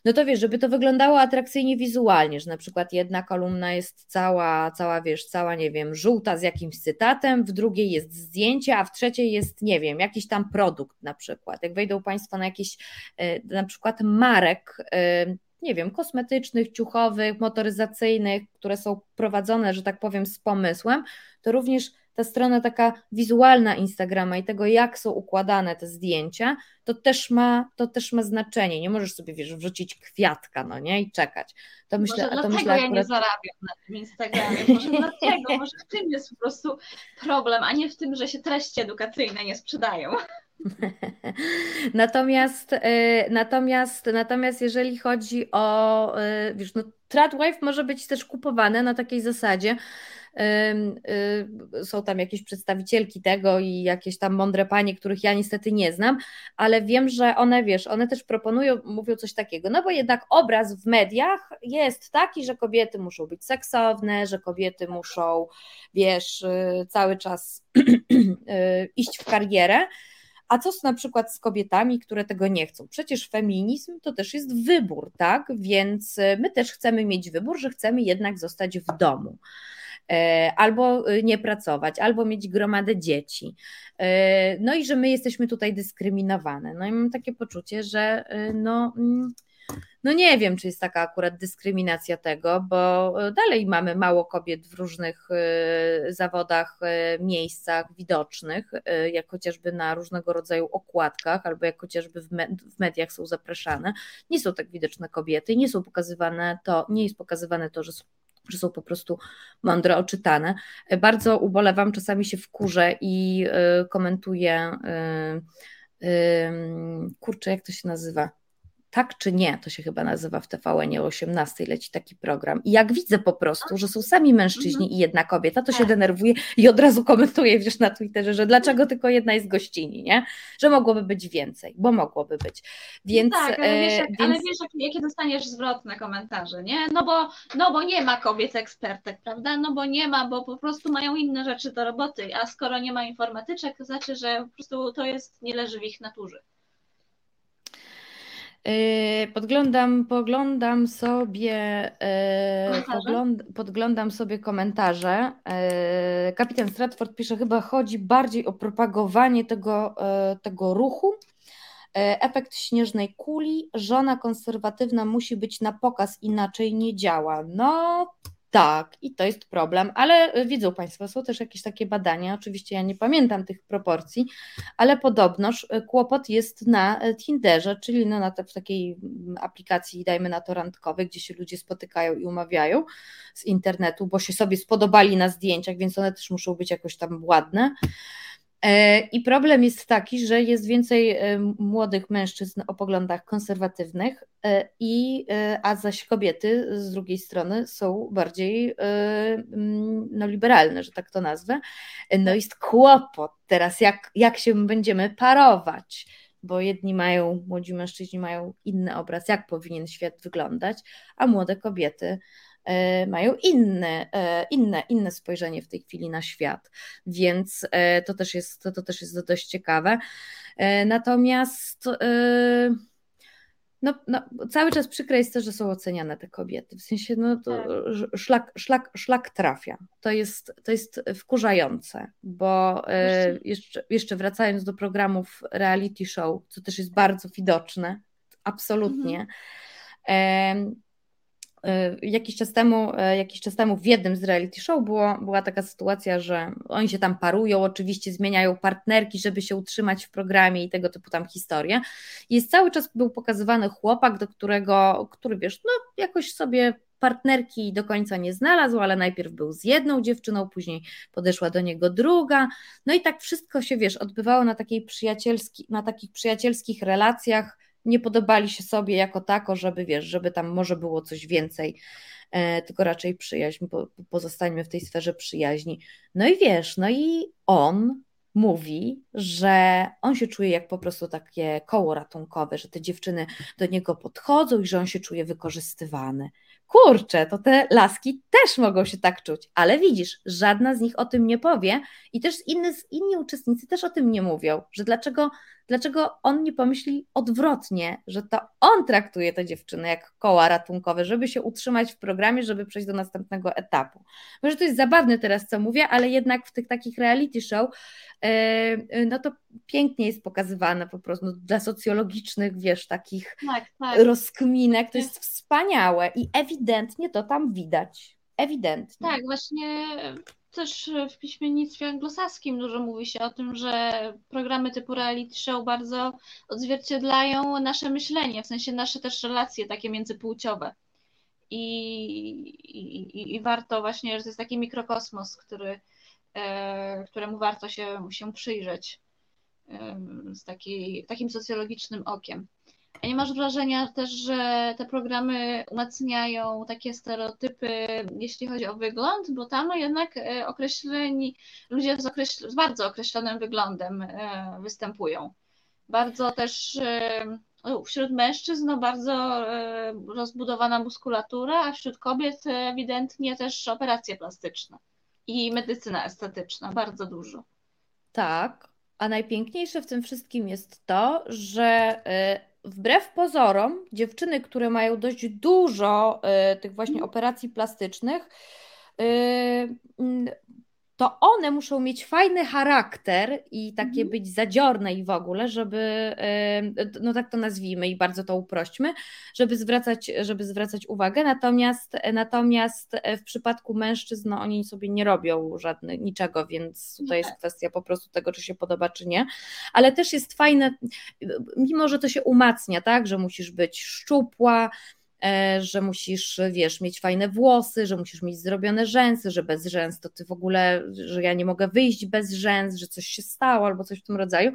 No to wiesz, żeby to wyglądało atrakcyjnie wizualnie, że na przykład jedna kolumna jest cała, cała, wiesz, cała, nie wiem, żółta z jakimś cytatem, w drugiej jest zdjęcie, a w trzeciej jest, nie wiem, jakiś tam produkt na przykład. Jak wejdą Państwo na jakieś e, na przykład marek, e, nie wiem, kosmetycznych, ciuchowych, motoryzacyjnych, które są prowadzone, że tak powiem, z pomysłem, to również ta strona taka wizualna Instagrama i tego, jak są układane te zdjęcia, to też ma, to też ma znaczenie. Nie możesz sobie, wiesz, wrzucić kwiatka, no nie, i czekać. To myślę, może to dlatego myślę akurat... ja nie zarabiam na tym Instagramie, może dlatego, może w tym jest po prostu problem, a nie w tym, że się treści edukacyjne nie sprzedają. natomiast, e, natomiast, natomiast jeżeli chodzi o, e, wiesz, no, Tradwife może być też kupowane na takiej zasadzie, Y, są tam jakieś przedstawicielki tego i jakieś tam mądre panie, których ja niestety nie znam, ale wiem, że one, wiesz, one też proponują, mówią coś takiego, no bo jednak obraz w mediach jest taki, że kobiety muszą być seksowne, że kobiety muszą, wiesz, y, cały czas y, iść w karierę, a co na przykład z kobietami, które tego nie chcą? Przecież feminizm to też jest wybór, tak? Więc my też chcemy mieć wybór, że chcemy jednak zostać w domu. E, albo y, nie pracować, albo mieć gromadę dzieci. E, no i że my jesteśmy tutaj dyskryminowane. No i mam takie poczucie, że y, no. Mm, no nie wiem, czy jest taka akurat dyskryminacja tego, bo y, dalej mamy mało kobiet w różnych zawodach, miejscach widocznych, jak chociażby na różnego rodzaju okładkach, albo jak chociażby w mediach są zapraszane. Nie są tak widoczne kobiety, nie są pokazywane to, nie jest pokazywane to, że są że są po prostu mądre, oczytane. Bardzo ubolewam, czasami się wkurzę i y, komentuję, y, kurczę, jak to się nazywa? Tak czy nie, to się chyba nazywa w TVN o 18 leci taki program. I jak widzę po prostu, że są sami mężczyźni mhm. i jedna kobieta, to się tak. denerwuję i od razu komentuję wiesz na Twitterze, że dlaczego tylko jedna jest gościni, nie? Że mogłoby być więcej, bo mogłoby być. Więc, no tak, ale wiesz, jak, więc... ale wiesz jak, jakie dostaniesz zwrotne komentarze, nie? No bo, no bo nie ma kobiet ekspertek, prawda? No bo nie ma, bo po prostu mają inne rzeczy do roboty, a skoro nie ma informatyczek, to znaczy, że po prostu to jest, nie leży w ich naturze. Yy, podglądam, poglądam sobie, yy, podglądam sobie komentarze. Yy, kapitan Stratford pisze, chyba chodzi bardziej o propagowanie tego, tego ruchu. Efekt śnieżnej kuli. Żona konserwatywna musi być na pokaz, inaczej nie działa. No, Tak, i to jest problem, ale widzą Państwo, są też jakieś takie badania, oczywiście ja nie pamiętam tych proporcji, ale podobnoż kłopot jest na Tinderze, czyli no na te, w takiej aplikacji, dajmy na to randkowej, gdzie się ludzie spotykają i umawiają z internetu, bo się sobie spodobali na zdjęciach, więc one też muszą być jakoś tam ładne. E, I problem jest taki, że jest więcej e, młodych mężczyzn o poglądach konserwatywnych, e, i, a zaś kobiety z drugiej strony są bardziej mm, no, liberalne, że tak to nazwę. No jest kłopot teraz, jak, jak się będziemy parować, bo jedni mają, młodzi mężczyźni mają inny obraz, jak powinien świat wyglądać, a młode kobiety mają inne, e, inne, inne spojrzenie w tej chwili na świat, więc e, to też jest, to, to też jest dość ciekawe. Natomiast no, no, cały czas przykre jest to, że są oceniane te kobiety. W sensie, no to tak. szlak, szlak, szlak trafia. To jest, to jest wkurzające, bo jeszcze, jeszcze wracając do programów reality show, co też jest bardzo widoczne, absolutnie. Mhm jakiś czas temu, y, jakiś czas temu w jednym z reality show było, była taka sytuacja, że oni się tam parują, oczywiście zmieniają partnerki, żeby się utrzymać w programie i tego typu tam historie. Jest cały czas był pokazywany chłopak, do którego, który wiesz, no jakoś sobie partnerki do końca nie znalazł, ale najpierw był z jedną dziewczyną, później podeszła do niego druga. No i tak wszystko się, wiesz, odbywało na, takiej przyjacielski, na takich przyjacielskich relacjach nie podobali się sobie jako tako, żeby wiesz, żeby tam może było coś więcej, e, tylko raczej przyjaźń, po, pozostańmy w tej sferze przyjaźni. No i wiesz, no i on mówi, że on się czuje jak po prostu takie koło ratunkowe, że te dziewczyny do niego podchodzą i że on się czuje wykorzystywany. Kurczę, to te laski też mogą się tak czuć, ale widzisz, żadna z nich o tym nie powie i też inny, inni uczestnicy też o tym nie mówią, że dlaczego dlaczego on nie pomyśli odwrotnie, że to on traktuje te dziewczyny jak koła ratunkowe, żeby się utrzymać w programie, żeby przejść do następnego etapu. Może to jest zabawne teraz, co mówię, ale jednak w tych takich reality show, yy, no to pięknie jest pokazywane po prostu no, dla socjologicznych, wiesz, takich tak, tak. rozkminek, to jest wspaniałe i ewidentnie to tam widać. Ewidentnie. Tak, właśnie też w piśmiennictwie anglosaskim dużo mówi się o tym, że programy typu reality show bardzo odzwierciedlają nasze myślenie, w sensie nasze też relacje takie międzypłciowe. I, i, i warto właśnie, że to jest taki mikrokosmos, który, e, któremu warto się, się przyjrzeć e, z takiej, takim socjologicznym okiem. A nie masz wrażenia też, że te programy umacniają takie stereotypy, jeśli chodzi o wygląd, bo tam jednak e, określeni ludzie z, określ z bardzo określonym wyglądem e, występują. Bardzo też e, wśród mężczyzn no bardzo rozbudowana muskulatura, a wśród kobiet ewidentnie też operacje plastyczne i medycyna estetyczna, bardzo dużo. Tak, a najpiękniejsze w tym wszystkim jest to, że wbrew pozorom, dziewczyny, które mają dość dużo y, tych właśnie mhm. operacji plastycznych, y, to one muszą mieć fajny charakter i takie mhm. być zadziorne i w ogóle, żeby, no tak to nazwijmy i bardzo to uprośćmy, żeby zwracać, żeby zwracać uwagę. Natomiast, natomiast w przypadku mężczyzn no, oni sobie nie robią żadnych niczego, więc to jest kwestia po prostu tego, czy się podoba, czy nie. Ale też jest fajne, mimo że to się umacnia, tak, że musisz być szczupła, E, że musisz, wiesz, mieć fajne włosy, że musisz mieć zrobione rzęsy, że bez rzęs to ty w ogóle, że ja nie mogę wyjść bez rzęs, że coś się stało albo coś w tym rodzaju.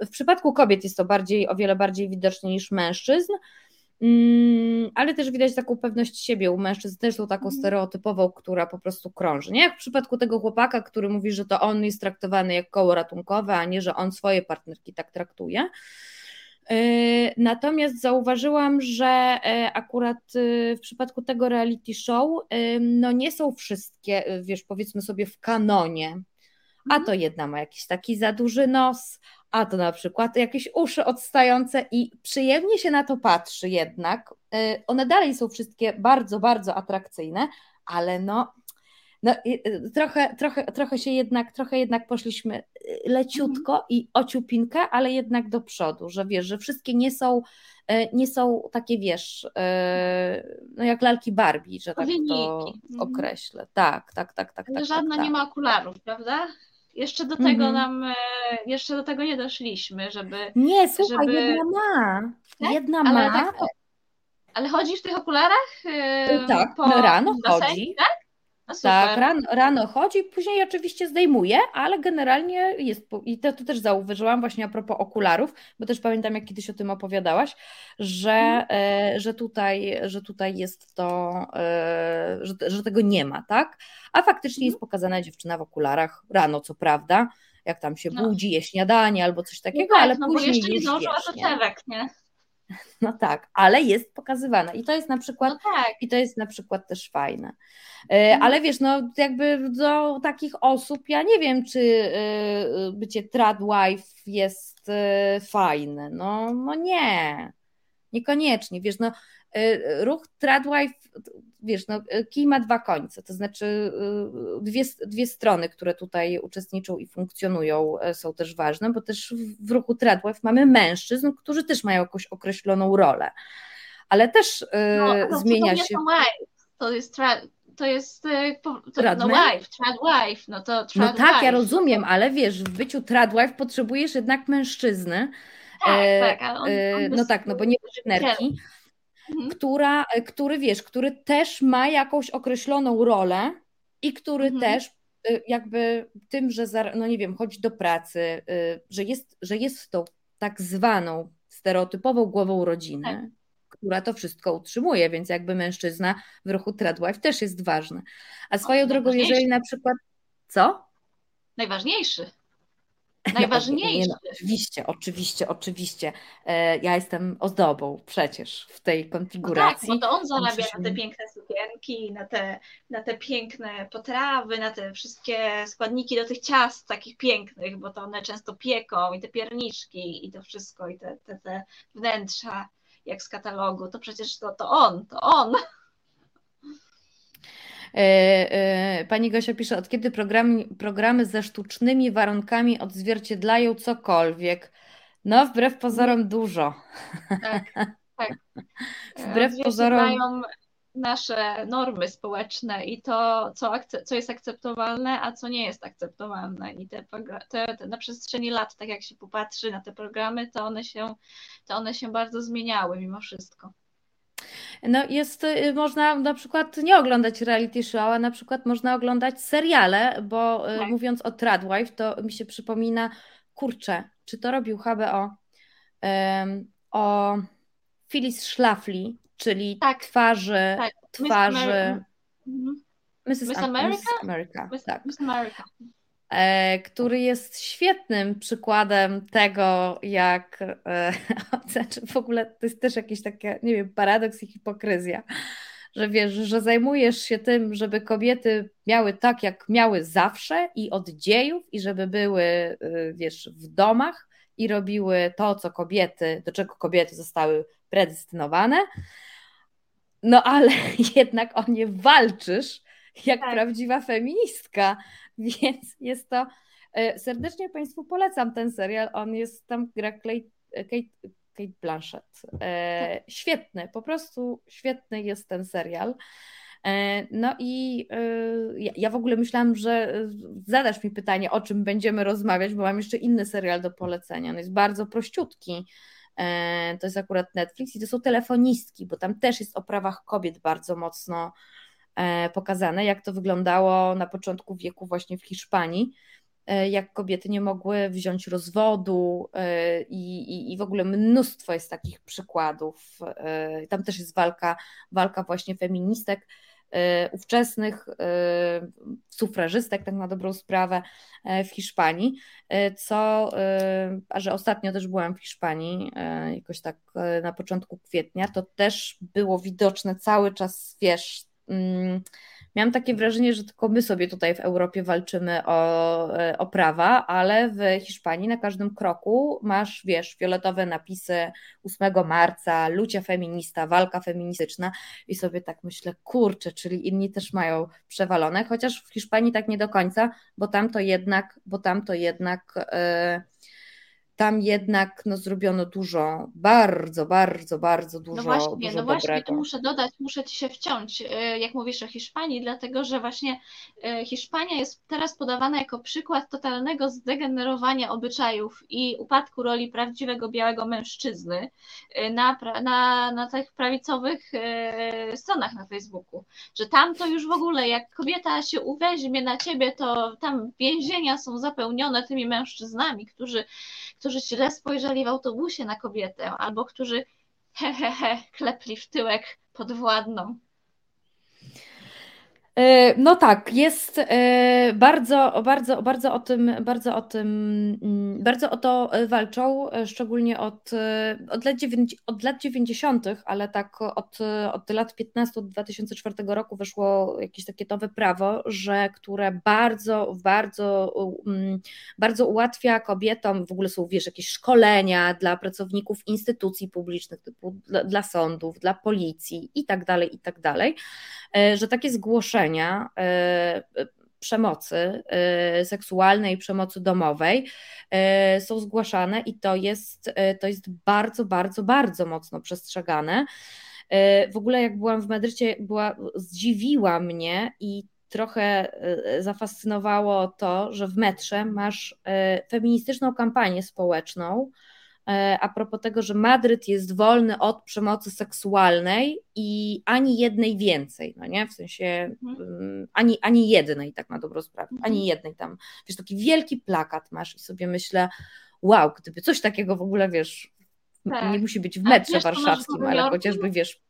W przypadku kobiet jest to bardziej, o wiele bardziej widoczne niż mężczyzn. Mm, ale też widać taką pewność siebie u mężczyzn, też tą taką mhm. stereotypową, która po prostu krąży. Nie jak w przypadku tego chłopaka, który mówi, że to on jest traktowany jak koło ratunkowe, a nie, że on swoje partnerki tak traktuje. E, natomiast zauważyłam, że e, akurat e, w przypadku tego reality show, no nie są wszystkie, wiesz, powiedzmy sobie w kanonie. A mhm. to jedna ma jakiś taki za duży nos, a to na przykład jakieś uszy odstające i przyjemnie się na to patrzy jednak. One dalej są wszystkie bardzo, bardzo atrakcyjne, ale no No, trochę, trochę, trochę się jednak, trochę jednak poszliśmy leciutko mhm. i ociupinkę, ale jednak do przodu, że wiesz, że wszystkie nie są, nie są takie, wiesz, no jak lalki Barbie, że tak to mhm. określę. Tak, tak, tak, tak. tak Żadna tak, nie ma okularów, prawda? Jeszcze do tego mhm. nam, jeszcze do tego nie doszliśmy, żeby... Nie, słuchaj, żeby... jedna ma. Tak? Jedna ale ma. Tak, ale chodzisz w tych okularach? Yy, tak, po rano chodzi. Tak? Tak, rano, rano chodzi, później oczywiście zdejmuje, ale generalnie jest, i to, to też zauważyłam właśnie a propos okularów, bo też pamiętam, jak kiedyś o tym opowiadałaś, że, e, że, tutaj, że tutaj jest to, e, że, że tego nie ma, tak? A faktycznie jest mhm. pokazana dziewczyna w okularach rano, co prawda, jak tam się no. budzi, je śniadanie albo coś takiego, no tak, ale no później bo jeszcze nie zdążyła do cewek, nie? No tak, ale jest pokazywane i to jest na przykład, no tak. i to jest na przykład też fajne. E, mhm. Ale wiesz, no jakby do takich osób, ja nie wiem, czy e, bycie tradwife jest e, fajne. No, no nie, niekoniecznie. Wiesz, no ruch tradwife, wiesz, no kij ma dwa końce, to znaczy dwie, dwie strony, które tutaj uczestniczą i funkcjonują są też ważne, bo też w ruchu tradwife mamy mężczyzn, którzy też mają jakąś określoną rolę. Ale też no, zmienia się. To jest to jest e, to, no wife, trad wife, no to trad No tak, ja rozumiem, ale wiesz, w byciu trad wife potrzebujesz jednak mężczyzny. Tak, e, tak, on, e, on no tak, no bo nie partnerki, mhm. która, e, który wiesz, który też ma jakąś określoną rolę i który mhm. też jakby tym, że no nie wiem, chodzi do pracy, że jest, że jest tą tak zwaną stereotypową głową rodziny. Tak która to wszystko utrzymuje, więc jakby mężczyzna w ruchu Tradwife też jest ważny. A swoją drogą, jeżeli na przykład. Co? Najważniejszy. Najważniejszy. Nie, no, oczywiście, oczywiście, oczywiście. E, ja jestem ozdobą przecież w tej konfiguracji. No tak, bo to on zarabia na te piękne sukienki, na te, na te piękne potrawy, na te wszystkie składniki do tych ciast takich pięknych, bo to one często pieką i te pierniczki i to wszystko i te, te, te wnętrza jak z katalogu, to przecież to, to on, to on. E, e, pani Gosia pisze, od kiedy programy, programy ze sztucznymi warunkami odzwierciedlają cokolwiek? No, wbrew pozorom dużo. Tak, tak. Wbrew pozorom nasze normy społeczne i to, co, co jest akceptowalne, a co nie jest akceptowalne. I te, te, te, na przestrzeni lat, tak jak się popatrzy na te programy, to one się, to one się bardzo zmieniały mimo wszystko. No jest, y, można na przykład nie oglądać reality show, a na przykład można oglądać seriale, bo y, tak. mówiąc o Tradwife, to mi się przypomina, kurczę, czy to robił HBO, um, o Phyllis Schlafly, czyli tak, twarzy, tak. twarzy Mrs. Miss America? America, Miss, tak. Miss America. E, który jest świetnym przykładem tego, jak e, znaczy w ogóle to jest też jakiś taki, nie wiem, paradoks i hipokryzja, że wiesz, że zajmujesz się tym, żeby kobiety miały tak, jak miały zawsze i od dziejów i żeby były, e, wiesz, w domach i robiły to, co kobiety, do czego kobiety zostały predestynowane, no ale jednak o nie walczysz jak tak. prawdziwa feministka, więc jest to. E, serdecznie Państwu polecam ten serial. On jest tam gra Kate, Kate Blanchett. E. Świetny, po prostu świetny jest ten serial. E, no i ja w ogóle myślałam, że zadasz mi pytanie, o czym będziemy rozmawiać, bo mam jeszcze inny serial do polecenia. On jest bardzo prościutki. To jest akurat Netflix i to są telefonistki, bo tam też jest o prawach kobiet bardzo mocno pokazane, jak to wyglądało na początku wieku właśnie w Hiszpanii, e, jak kobiety nie mogły wziąć rozwodu i, i, i w ogóle mnóstwo jest takich przykładów. Tam też jest walka, walka właśnie feministek ówczesnych sufrażystek, tak na dobrą sprawę, w Hiszpanii, co, a że ostatnio też byłam w Hiszpanii, jakoś tak na początku kwietnia, to też było widoczne cały czas, wiesz, mm, miałam takie wrażenie, że tylko my sobie tutaj w Europie walczymy o, e, o prawa, ale w Hiszpanii na każdym kroku masz, wiesz, fioletowe napisy 8 marca, lucia feminista, walka feministyczna i sobie tak myślę, kurczę, czyli inni też mają przewalone, chociaż w Hiszpanii tak nie do końca, bo tam to jednak, bo tam to jednak yy, tam jednak no, zrobiono dużo, bardzo, bardzo, bardzo dużo. No właśnie, dużo no właśnie, dobrego. tu muszę dodać, muszę ci się wciąć, e, jak mówisz o Hiszpanii, dlatego że właśnie e, Hiszpania jest teraz podawana jako przykład totalnego zdegenerowania obyczajów i upadku roli prawdziwego białego mężczyzny e, na, na, na tych prawicowych stronach na Facebooku. Że tam to już w ogóle, jak kobieta się uweźmie na ciebie, to tam więzienia są zapełnione tymi mężczyznami, którzy którzy źle spojrzeli w autobusie na kobietę, albo którzy he, he, he klepli w tyłek podwładną. E, no tak, jest e, bardzo, bardzo, bardzo o tym, bardzo o tym, mm, bardzo o to walczą, e, szczególnie od, od, lat, 9, od lat 90., ale tak od, od lat 15, od 2004 roku weszło jakieś takie nowe prawo, że które bardzo, bardzo, mm, bardzo ułatwia kobietom, w ogóle są, wiesz, jakieś szkolenia dla pracowników instytucji publicznych, typu dla, dla sądów, dla policji i tak dalej, i tak dalej, że takie zgłoszenia zgłoszenia e, przemocy e, seksualnej, przemocy domowej e, są zgłaszane i to jest, to jest bardzo, bardzo, bardzo mocno przestrzegane. W ogóle jak byłam w Madrycie, była, zdziwiła mnie i trochę zafascynowało to, że w metrze masz feministyczną kampanię społeczną, a propos tego, że Madryt jest wolny od przemocy seksualnej i ani jednej więcej, no nie? W sensie mhm. Mm, ani, ani jednej, tak na dobrą sprawę, mhm. ani jednej tam. Wiesz, taki wielki plakat masz i sobie myślę, wow, gdyby coś takiego w ogóle, wiesz, tak. nie musi być w metrze wiesz, warszawskim, ale chociażby, wiesz,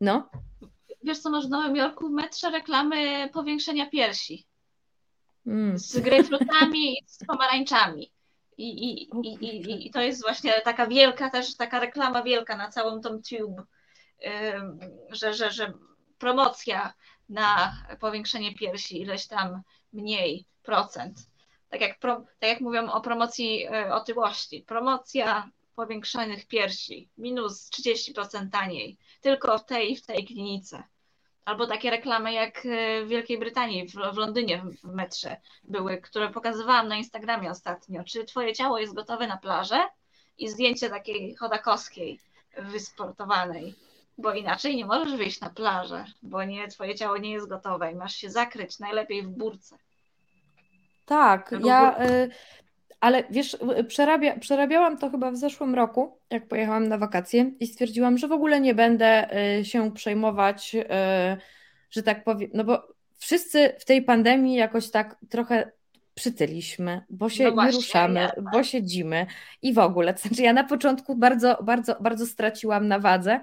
no. Wiesz co, masz w Nowym Jorku w metrze reklamy powiększenia piersi. Mm. Z grejpfrutami i z pomarańczami. I, i, i, i, to jest właśnie taka wielka też, taka reklama wielka na całą tą tube, że, że, że promocja na powiększenie piersi, ileś tam mniej procent. Tak jak, pro, tak jak mówią o promocji e, otyłości. Promocja powiększonych piersi, minus 30% taniej, tylko w tej w tej klinice. Albo takie reklamy jak e, w Wielkiej Brytanii, w, w Londynie w metrze były, które pokazywałam na Instagramie ostatnio. Czy twoje ciało jest gotowe na plażę? I zdjęcie takiej chodakowskiej, wysportowanej. Bo inaczej nie możesz wyjść na plażę, bo nie, twoje ciało nie jest gotowe i masz się zakryć, najlepiej w burce. Tak, ja y, ale wiesz, przerabia, przerabiałam to chyba w zeszłym roku, jak pojechałam na wakacje i stwierdziłam, że w ogóle nie będę y, się przejmować, y, że tak powiem, no bo wszyscy w tej pandemii jakoś tak trochę przytyliśmy, bo się no właśnie, nie ruszamy, ja, tak. bo siedzimy i w ogóle. To znaczy ja na początku bardzo, bardzo, bardzo straciłam na wadze,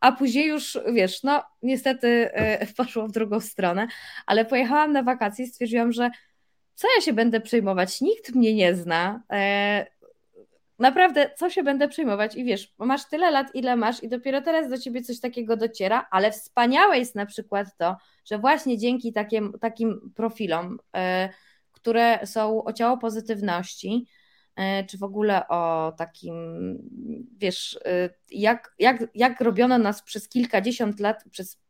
a później już, wiesz, no niestety y, poszło w drugą stronę, ale pojechałam na wakacje i stwierdziłam, że co ja się będę przejmować? Nikt mnie nie zna. E, naprawdę, co się będę przejmować? I wiesz, masz tyle lat, ile masz, i dopiero teraz do ciebie coś takiego dociera, ale wspaniałe jest na przykład to, że właśnie dzięki takim, takim profilom, e, które są o ciało pozytywności, e, czy w ogóle o takim, wiesz, jak, jak, jak robiono nas przez kilkadziesiąt lat, przez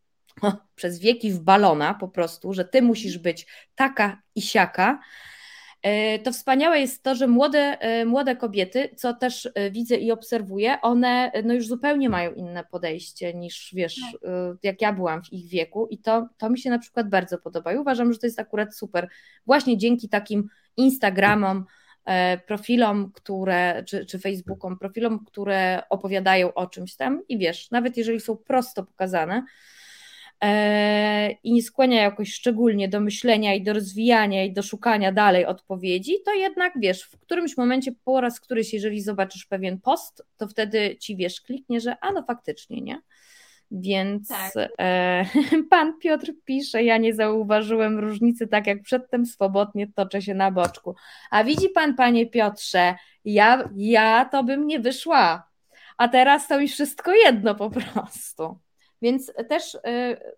przez wieki w balona po prostu, że ty musisz być taka i siaka, e, to wspaniałe jest to, że młode, e, młode kobiety, co też e, widzę i obserwuję, one no już zupełnie mają inne podejście niż wiesz, tak. jak ja byłam w ich wieku i to, to mi się na przykład bardzo podoba i uważam, że to jest akurat super. Właśnie dzięki takim Instagramom, profilom, które, czy, czy Facebookom, profilom, które opowiadają o czymś tam i wiesz, nawet jeżeli są prosto pokazane, i nie skłania jakoś szczególnie do myślenia i do rozwijania i do szukania dalej odpowiedzi, to jednak wiesz, w którymś momencie po raz któryś, jeżeli zobaczysz pewien post, to wtedy ci wiesz, kliknie, że a no faktycznie, nie? Więc tak. e, pan Piotr pisze, ja nie zauważyłem różnicy, tak jak przedtem swobodnie toczę się na boczku. A widzi pan, panie Piotrze, ja, ja to bym nie wyszła, a teraz to mi wszystko jedno po prostu. Więc też, y,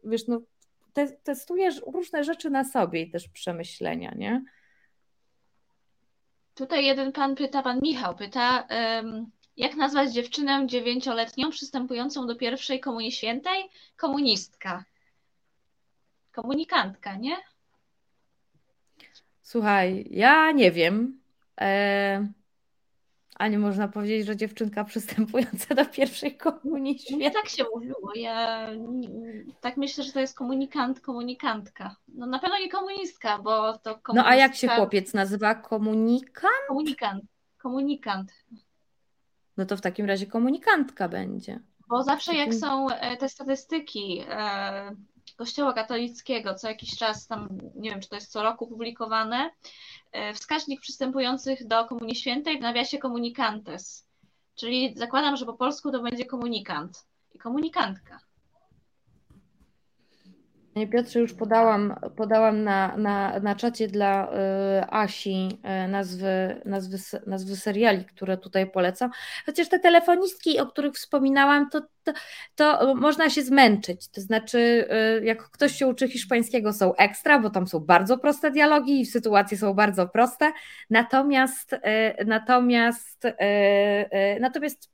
wiesz, no, te, testujesz różne rzeczy na sobie i też przemyślenia, nie? Tutaj jeden pan pyta, pan Michał pyta, jak nazwać dziewczynę dziewięcioletnią przystępującą do pierwszej komunii świętej? Komunistka. Komunikantka, nie? Słuchaj, ja nie wiem. E, a nie można powiedzieć, że dziewczynka przystępująca do pierwszej komunii świętej. tak się mówiło. Ja tak myślę, że to jest komunikant, komunikantka. No na pewno nie komunistka, bo to komunistka... No a jak się chłopiec nazywa? Komunikant? Komunikant. Komunikant. No to w takim razie komunikantka będzie. Bo zawsze jak są e, te statystyki e, Kościoła katolickiego, co jakiś czas tam, nie wiem czy to jest co roku publikowane, wskaźnik przystępujących do Komunii Świętej w nawiasie komunikantes. Czyli zakładam, że po polsku to będzie komunikant i komunikantka. Panie Piotrze, już podałam, podałam na, na, na czacie dla y, Asi y, nazwy, nazwy, nazwy seriali, które tutaj polecam. Chociaż te telefonistki, o których wspominałam, to, to, to można się zmęczyć. To znaczy, y, jak ktoś się uczy hiszpańskiego, są ekstra, bo tam są bardzo proste dialogi i sytuacje są bardzo proste. Natomiast, natomiast, natomiast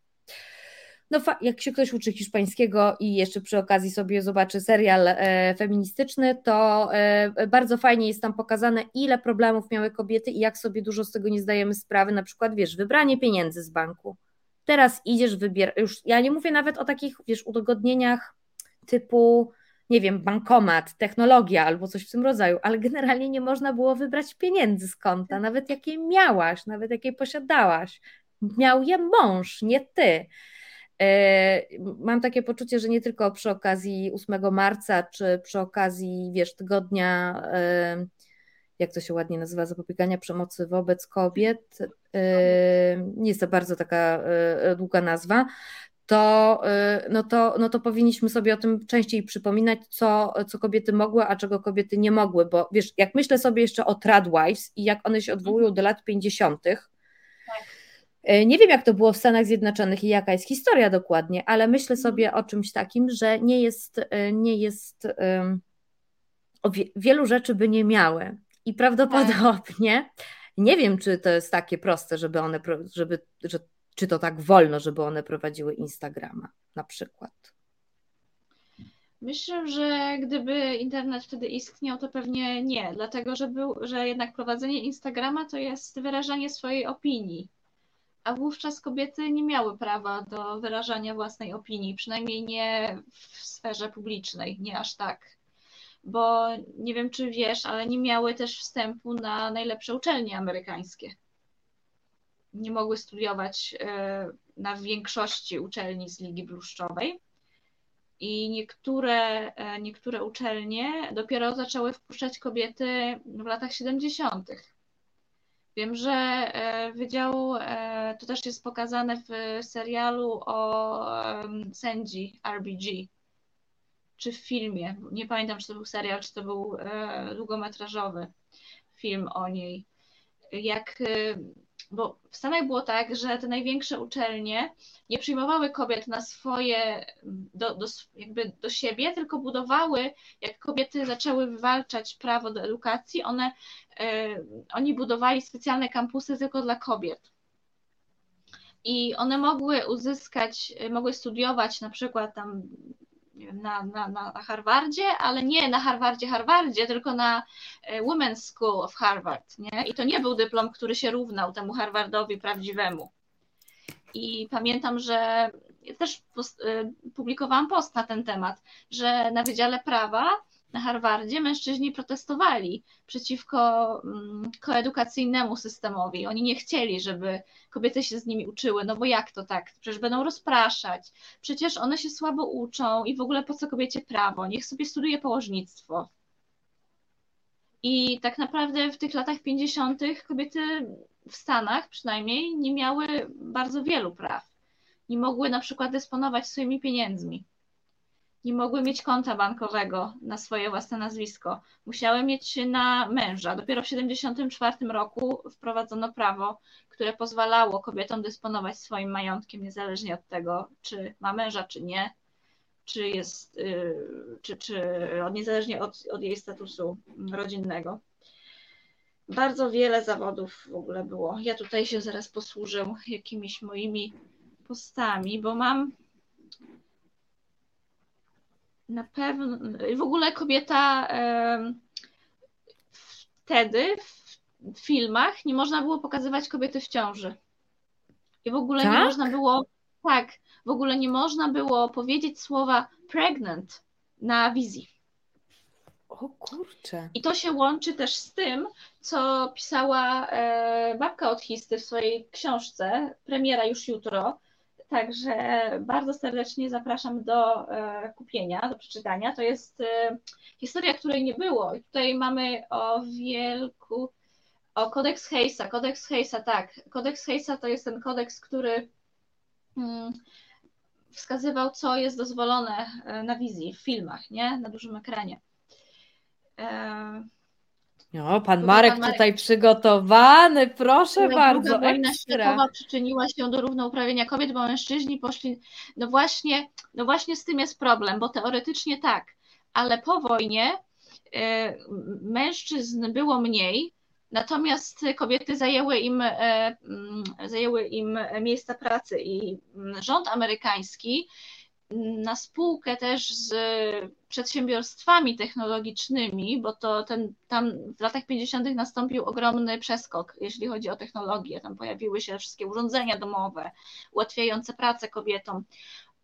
no jak się ktoś uczy hiszpańskiego i jeszcze przy okazji sobie zobaczy serial e, feministyczny, to e, bardzo fajnie jest tam pokazane, ile problemów miały kobiety i jak sobie dużo z tego nie zdajemy sprawy, na przykład, wiesz, wybranie pieniędzy z banku. Teraz idziesz, wybierasz, już ja nie mówię nawet o takich, wiesz, udogodnieniach typu, nie wiem, bankomat, technologia albo coś w tym rodzaju, ale generalnie nie można było wybrać pieniędzy z konta, nawet jakie miałaś, nawet jakie posiadałaś. Miał je mąż, nie ty. E, mam takie poczucie, że nie tylko przy okazji 8 marca, czy przy okazji, wiesz, tygodnia, e, jak to się ładnie nazywa, zapobiegania przemocy wobec kobiet, e, nie jest to bardzo taka długa nazwa, to, no to, no to powinniśmy sobie o tym częściej przypominać, co, co kobiety mogły, a czego kobiety nie mogły, bo wiesz, jak myślę sobie jeszcze o tradwives i jak one się odwołują do lat 50., E, nie wiem, jak to było w Stanach Zjednoczonych i jaka jest historia dokładnie, ale myślę mhm. sobie o czymś takim, że nie jest, e, nie jest wielu rzeczy by nie miały. I prawdopodobnie nie wiem, czy to jest takie proste, żeby one, żeby, że, czy to tak wolno, żeby one prowadziły Instagrama na przykład. Myślę, że gdyby internet wtedy istniał, to pewnie nie, dlatego że, był, że jednak prowadzenie Instagrama to jest wyrażanie swojej opinii a wówczas kobiety nie miały prawa do wyrażania własnej opinii, przynajmniej nie w sferze publicznej, nie aż tak. Bo nie wiem, czy wiesz, ale nie miały też wstępu na najlepsze uczelnie amerykańskie. Nie mogły studiować e, na większości uczelni z Ligi Bluszczowej. I niektóre, e, niektóre uczelnie dopiero zaczęły wpuszczać kobiety w latach 70. Wiem, że e, wydział, e, to też jest pokazane w serialu o sędzi RBG, czy w filmie. Nie pamiętam, czy to był serial, czy to był e, długometrażowy film o niej. Jak bo w Stanach było tak, że te największe uczelnie nie przyjmowały kobiet na swoje, do, do, jakby do siebie, tylko budowały, jak kobiety zaczęły wywalczać prawo do edukacji, one, y, oni budowali specjalne kampusy tylko dla kobiet. I one mogły uzyskać, mogły studiować na przykład tam na, na, na Harvardzie, ale nie na Harvardzie, Harvardzie, tylko na e, Women's School of Harvard. Nie? I to nie był dyplom, który się równał temu Harvardowi prawdziwemu. I pamiętam, że ja też e, publikowałam post na ten temat, że na Wydziale Prawa na Harvardzie mężczyźni protestowali przeciwko mm, koedukacyjnemu systemowi. Oni nie chcieli, żeby kobiety się z nimi uczyły, no bo jak to tak? Przecież będą rozpraszać, przecież one się słabo uczą i w ogóle po co kobiecie prawo? Niech sobie studiuje położnictwo. I tak naprawdę w tych latach 50. kobiety w Stanach przynajmniej nie miały bardzo wielu praw. Nie mogły na przykład dysponować swoimi pieniędzmi nie mogły mieć konta bankowego na swoje własne nazwisko. Musiały mieć na męża. Dopiero w 1974 roku wprowadzono prawo, które pozwalało kobietom dysponować swoim majątkiem, niezależnie od tego, czy ma męża, czy nie. czy jest, y, czy, czy niezależnie od, od jej statusu rodzinnego. Bardzo wiele zawodów w ogóle było. Ja tutaj się zaraz posłużę jakimiś moimi postami, bo mam na pewno, w ogóle kobieta wtedy w filmach nie można było pokazywać kobiety w ciąży. I w ogóle tak? nie można było, tak, w ogóle nie można było powiedzieć słowa pregnant na wizji. O kurczę. I to się łączy też z tym, co pisała e, babka od Histy w swojej książce, premiera już jutro. Także bardzo serdecznie zapraszam do e, kupienia, do przeczytania. To jest e, historia, której nie było. I tutaj mamy o wielku, o kodeks Hejsa. Kodeks Hejsa, tak. Kodeks Hejsa to jest ten kodeks, który mm, wskazywał, co jest dozwolone e, na wizji, w filmach, nie? Na dużym ekranie. No, pan Marek, pan Marek tutaj przygotowany, proszę bardzo. Druga wojna światowa przyczyniła się do równouprawienia kobiet, bo mężczyźni poszli. No właśnie, no właśnie z tym jest problem, bo teoretycznie tak, ale po wojnie e, mężczyzn było mniej, natomiast kobiety zajęły im, e, zajęły im miejsca pracy i rząd amerykański na spółkę też z przedsiębiorstwami technologicznymi, bo to ten, tam w latach 50. nastąpił ogromny przeskok, jeśli chodzi o technologię. Tam pojawiły się wszystkie urządzenia domowe, ułatwiające pracę kobietom.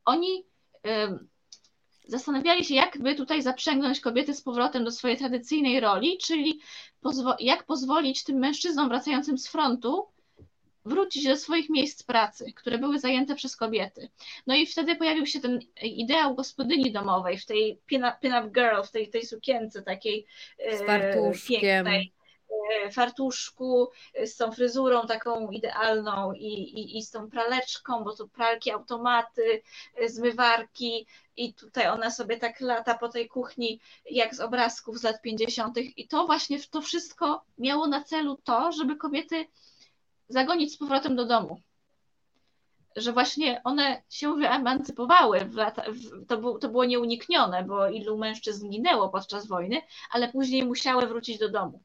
Oni zastanawiali się, jak by tutaj zaprzęgnąć kobiety z powrotem do swojej tradycyjnej roli, czyli pozwo jak pozwolić tym mężczyznom wracającym z frontu wrócić do swoich miejsc pracy, które były zajęte przez kobiety. No i wtedy pojawił się ten ideał gospodyni domowej, w tej pin-up girl, w tej, tej sukience takiej z fartuszkiem. pięknej e, fartuszku, z tą fryzurą taką idealną i, i, i z tą praleczką, bo to pralki, automaty, e, zmywarki i tutaj ona sobie tak lata po tej kuchni jak z obrazków z lat 50. i to właśnie to wszystko miało na celu to, żeby kobiety zagonić z powrotem do domu. Że właśnie one się wyemancypowały, w lata, w, to, był, to było nieuniknione, bo ilu mężczyzn ginęło podczas wojny, ale później musiały wrócić do domu.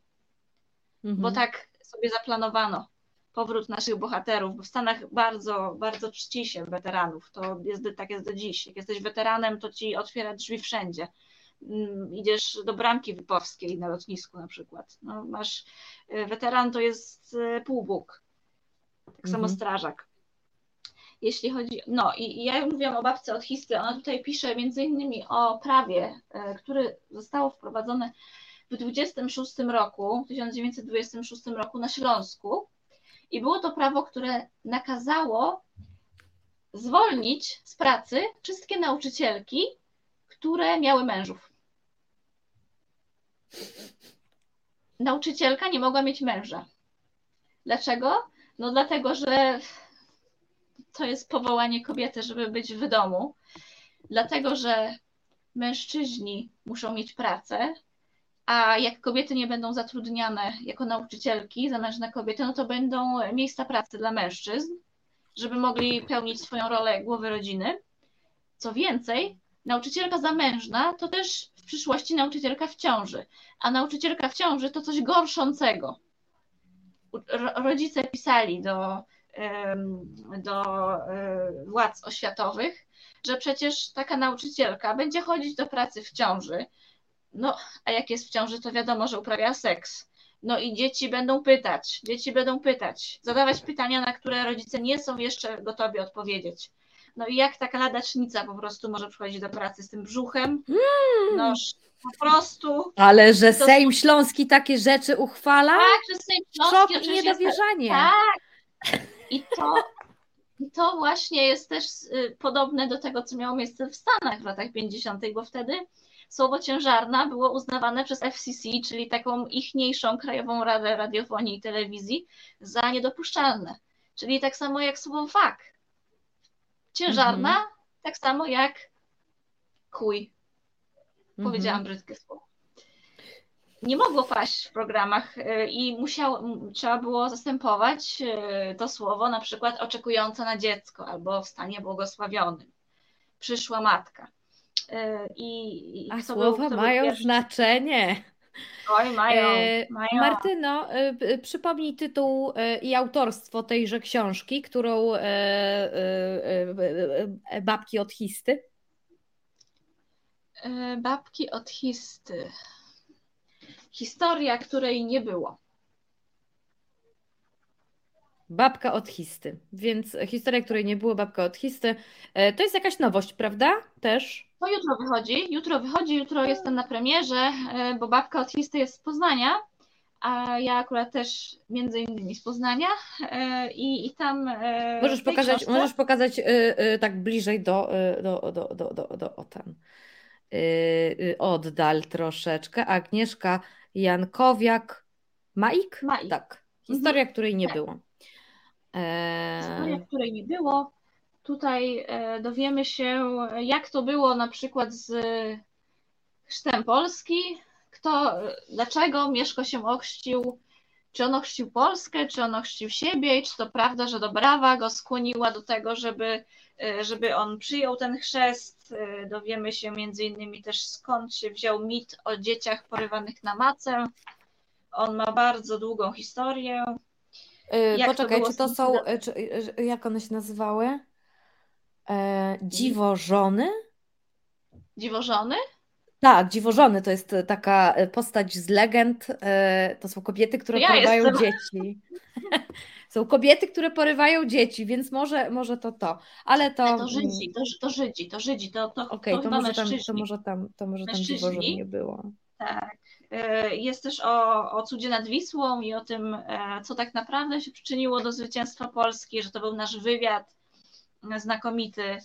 Mhm. Bo tak sobie zaplanowano powrót naszych bohaterów, bo w Stanach bardzo, bardzo czci się weteranów. To jest, tak jest do dziś. Jak jesteś weteranem, to ci otwiera drzwi wszędzie. Mm, idziesz do bramki wypowskiej na lotnisku na przykład. No, masz e, weteran to jest e, półbóg tak samo mhm. strażak. Jeśli chodzi, no i ja mówiłam o babce od Histy, ona tutaj pisze między innymi o prawie, e, które zostało wprowadzone w 26 roku, 1926 roku na Śląsku i było to prawo, które nakazało zwolnić z pracy wszystkie nauczycielki, które miały mężów. Nauczycielka nie mogła mieć męża. Dlaczego? No dlatego, że to jest powołanie kobiety, żeby być w domu. Dlatego, że mężczyźni muszą mieć pracę, a jak kobiety nie będą zatrudniane jako nauczycielki, zamężne kobiety, no to będą miejsca pracy dla mężczyzn, żeby mogli pełnić swoją rolę głowy rodziny. Co więcej, nauczycielka zamężna to też w przyszłości nauczycielka w ciąży, a nauczycielka w ciąży to coś gorszącego rodzice pisali do, do e, władz oświatowych, że przecież taka nauczycielka będzie chodzić do pracy w ciąży. No, a jak jest w ciąży, to wiadomo, że uprawia seks. No i dzieci będą pytać, dzieci będą pytać, zadawać pytania, na które rodzice nie są jeszcze gotowi odpowiedzieć. No i jak taka ladacznica po prostu może przychodzić do pracy z tym brzuchem? Hmm. No, po prostu. Ale że to... Sejm Śląski takie rzeczy uchwala? Tak, że Sejm Śląski. Szok i niedowierzanie. Tak. I to, I to właśnie jest też y, podobne do tego, co miało miejsce w Stanach w latach 50., bo wtedy słowo ciężarna było uznawane przez FCC, czyli taką ichniejszą Krajową Radę Radiofonii i Telewizji, za niedopuszczalne. Czyli tak samo jak słowo fak. Ciężarna, mhm. tak samo jak. Powiedziałam mhm. brzydkie słowo. Nie mogło paść w programach y, i musiało, trzeba było zastępować y, to słowo na przykład oczekująca na dziecko albo w stanie błogosławionym. Przyszła matka. i, i A słowa mają znaczenie. Oj, mają, mają. Martyno, przypomnij tytuł i autorstwo tejże książki, którą babki od Histy. Babki od Histy. Historia, której nie było. Babka od Histy. Więc historia, której nie było, babka od Histy. E, to jest jakaś nowość, prawda? Też. To jutro wychodzi. Jutro wychodzi, jutro jestem na premierze, e, bo babka od Histy jest z Poznania, a ja akurat też między innymi z Poznania e, i, i tam. Możesz pokazać, książce... możesz pokazać tak bliżej do, do, do, do, do, do o tam. Oddal troszeczkę. Agnieszka Jankowiak. Maik? Maik. Tak. Historia, mhm. której nie tak. było. Historia, której nie było. Tutaj e, dowiemy się, jak to było na przykład z chrztem Polski, kto, dlaczego Mieszko się ochrzcił, czy on ochrzcił Polskę, czy on ochrzcił siebie i czy to prawda, że Dobrawa go skłoniła do tego, żeby, e, żeby on przyjął ten chrzest. E, dowiemy się między innymi też skąd się wziął mit o dzieciach porywanych na macę. On ma bardzo długą historię. Y, jak Poczekaj, to czy to są, y, czy, y, jak one się nazywały? E, dziwożony? Dziwożony? Tak, dziwożony to jest taka postać z legend. E, to są kobiety, które ja porywają jestem. dzieci. są kobiety, które porywają dzieci, więc może, może to to. Ale to. To Żydzi, to, to Żydzi, to Żydzi, to, to, okay, to, to, może tam, to może tam, to może tam dziwożon nie było. Tak. E, jest też o, o cudzie nad Wisłą i o tym, e, co tak naprawdę się przyczyniło do zwycięstwa Polski, że to był nasz wywiad znakomity,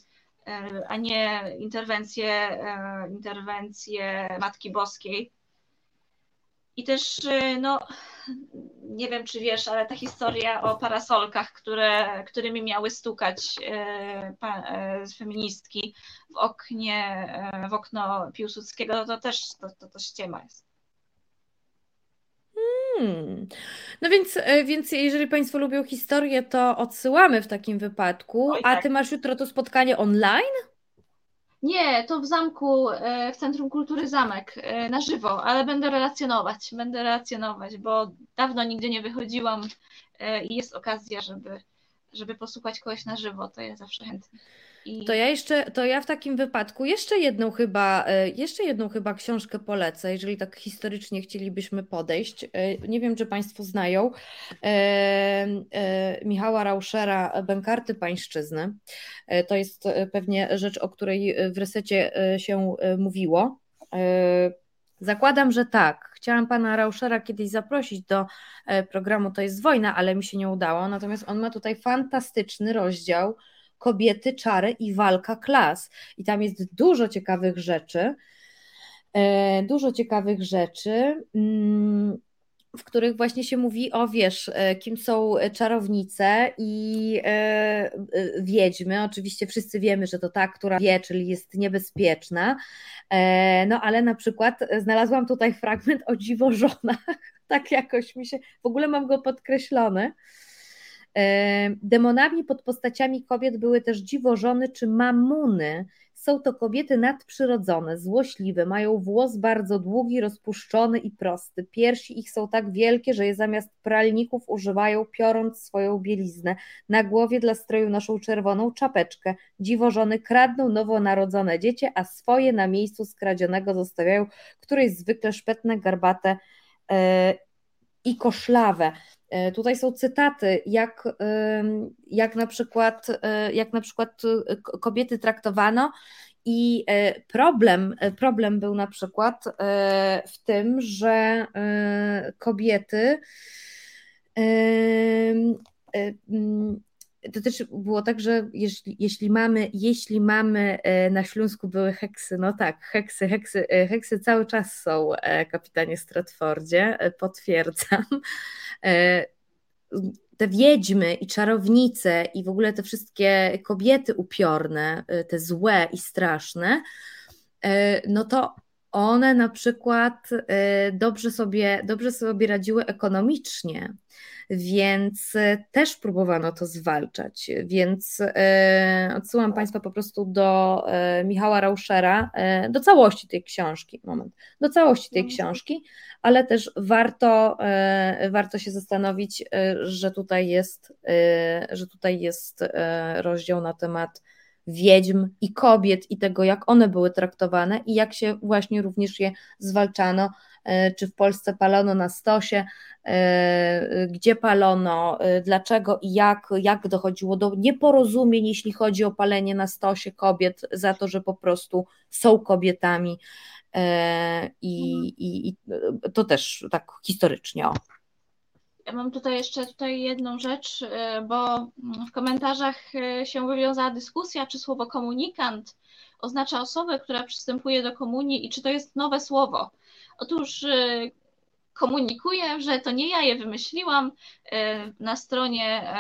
e, a nie interwencje, interwencje Matki Boskiej. I też, no, nie wiem czy wiesz, ale ta historia o parasolkach, które, którymi miały stukać feministki w oknie, w okno Piłsudskiego, to też to, to, to ściema jest. Hmm. No więc, e, więc jeżeli Państwo lubią historię, to odsyłamy w takim wypadku. Oj, A Ty masz jutro to spotkanie online? Nie, to w zamku, e, w Centrum Kultury Zamek, e, na żywo, ale będę relacjonować, będę relacjonować, bo dawno nigdzie nie wychodziłam i jest okazja, żeby, żeby posłuchać kogoś na żywo, to ja zawsze chętnie. To ja jeszcze, to ja w takim wypadku jeszcze jedną chyba, e, jeszcze jedną chyba książkę polecę, jeżeli tak historycznie chcielibyśmy podejść. E, nie wiem, czy Państwo znają e, Michała Rauschera Bękarty Pańszczyzny. To jest pewnie rzecz, o której w resecie się mówiło. Zakładam, że tak. Chciałam pana Rauschera kiedyś zaprosić do programu To jest wojna, ale mi się nie udało. Natomiast on ma tutaj fantastyczny rozdział kobiety, czary i walka klas. I tam jest dużo ciekawych rzeczy. E, dużo ciekawych rzeczy mm, w których właśnie się mówi o, wiesz, e, kim są czarownice i e, wiedźmy. Oczywiście wszyscy wiemy, że to ta, która wie, czyli jest niebezpieczna. No ale na przykład znalazłam tutaj fragment o dziwożonach. Tak jakoś mi się, w ogóle mam go podkreślony. Demonami pod postaciami kobiet były też dziwożony czy mamuny. Są to kobiety nadprzyrodzone, złośliwe, mają włos bardzo długi, rozpuszczony i prosty. Piersi ich są tak wielkie, że je zamiast pralników używają, piorąc swoją bieliznę. Na głowie dla stroju noszą czerwoną czapeczkę. Dziwożony kradną nowonarodzone dziecię, a swoje na miejscu skradzionego zostawiają, któreś zwykle szpetne, garbate yy, i koszlawe. E, tutaj są cytaty, jak, jak, na przykład, e, jak na przykład e, kobiety traktowano, i problem, problem był na przykład w tym, że kobiety to też było tak, że jeśli, jeśli, mamy, jeśli mamy na Śląsku były heksy, no tak, heksy, heksy, heksy cały czas są, kapitanie Stratfordzie, potwierdzam. E, te wiedźmy i czarownice i w ogóle te wszystkie kobiety upiorne, e, te złe i straszne, e, no to one na przykład y, dobrze sobie, dobrze sobie radziły ekonomicznie, więc y, też próbowano to zwalczać. Więc y, odsyłam Państwa po prostu do Michała Rauschera, do całości tej książki, moment, do całości tej książki, ale też warto, warto się zastanowić, że tutaj jest, że tutaj jest rozdział na temat wiedźm i kobiet i tego, jak one były traktowane i jak się właśnie również je zwalczano, e, czy w Polsce palono na stosie, e, gdzie palono, e, dlaczego i jak, jak dochodziło do nieporozumień, jeśli chodzi o palenie na stosie kobiet, za to, że po prostu są kobietami. I, mhm. i, i to też tak historycznie. Ja mam tutaj jeszcze tutaj jedną rzecz, y, bo w komentarzach y, się wywiązała dyskusja, czy słowo komunikant oznacza osobę, która przystępuje do komunii i czy to jest nowe słowo. Otóż y, komunikuję, że to nie ja je wymyśliłam. Na stronie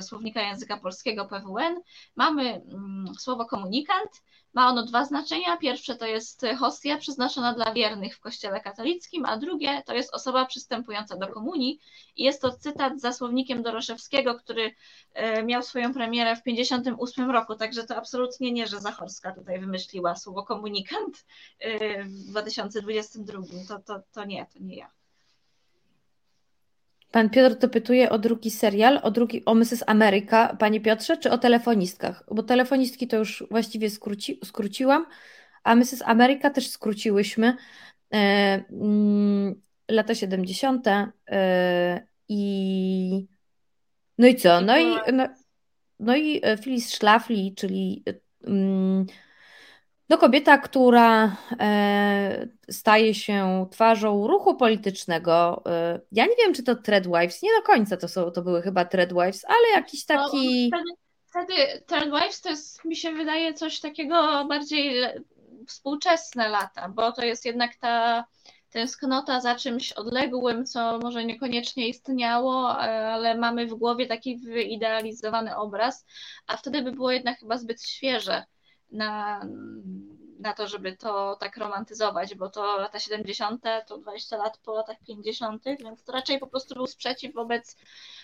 słownika języka polskiego PWN mamy mm, słowo komunikant ma ono dwa znaczenia. Pierwsze to jest hostia przeznaczona dla wiernych w Kościele katolickim, a drugie to jest osoba przystępująca do komunii. I jest to cytat za słownikiem Doroszewskiego, który e, miał swoją premierę w 1958 roku, także to absolutnie nie, że Zachorska tutaj wymyśliła słowo komunikant e, w 2022. To, to, to nie, to nie ja. Pan Piotr dopytuje o drugi serial, o drugi, o Mrs. America, panie Piotrze, czy o telefonistkach? Bo telefonistki to już właściwie skróci, skróciłam, a Mrs. America też skróciłyśmy. E, mm, lata 70. E, i no i co? No i, no, no i Phyllis Schlafly, czyli mm, no kobieta, która e, staje się twarzą ruchu politycznego. E, ja nie wiem, czy to Threadwives, nie do końca to, są, to były chyba Threadwives, ale jakiś no, taki... No, wtedy, wtedy Threadwives to jest, mi się wydaje, coś takiego bardziej współczesne lata, bo to jest jednak ta tęsknota za czymś odległym, co może niekoniecznie istniało, ale mamy w głowie taki wyidealizowany obraz, a wtedy by było jednak chyba zbyt świeże na, na to, żeby to tak romantyzować, bo to lata 70. to 20 lat po latach 50., więc to raczej po prostu był sprzeciw wobec,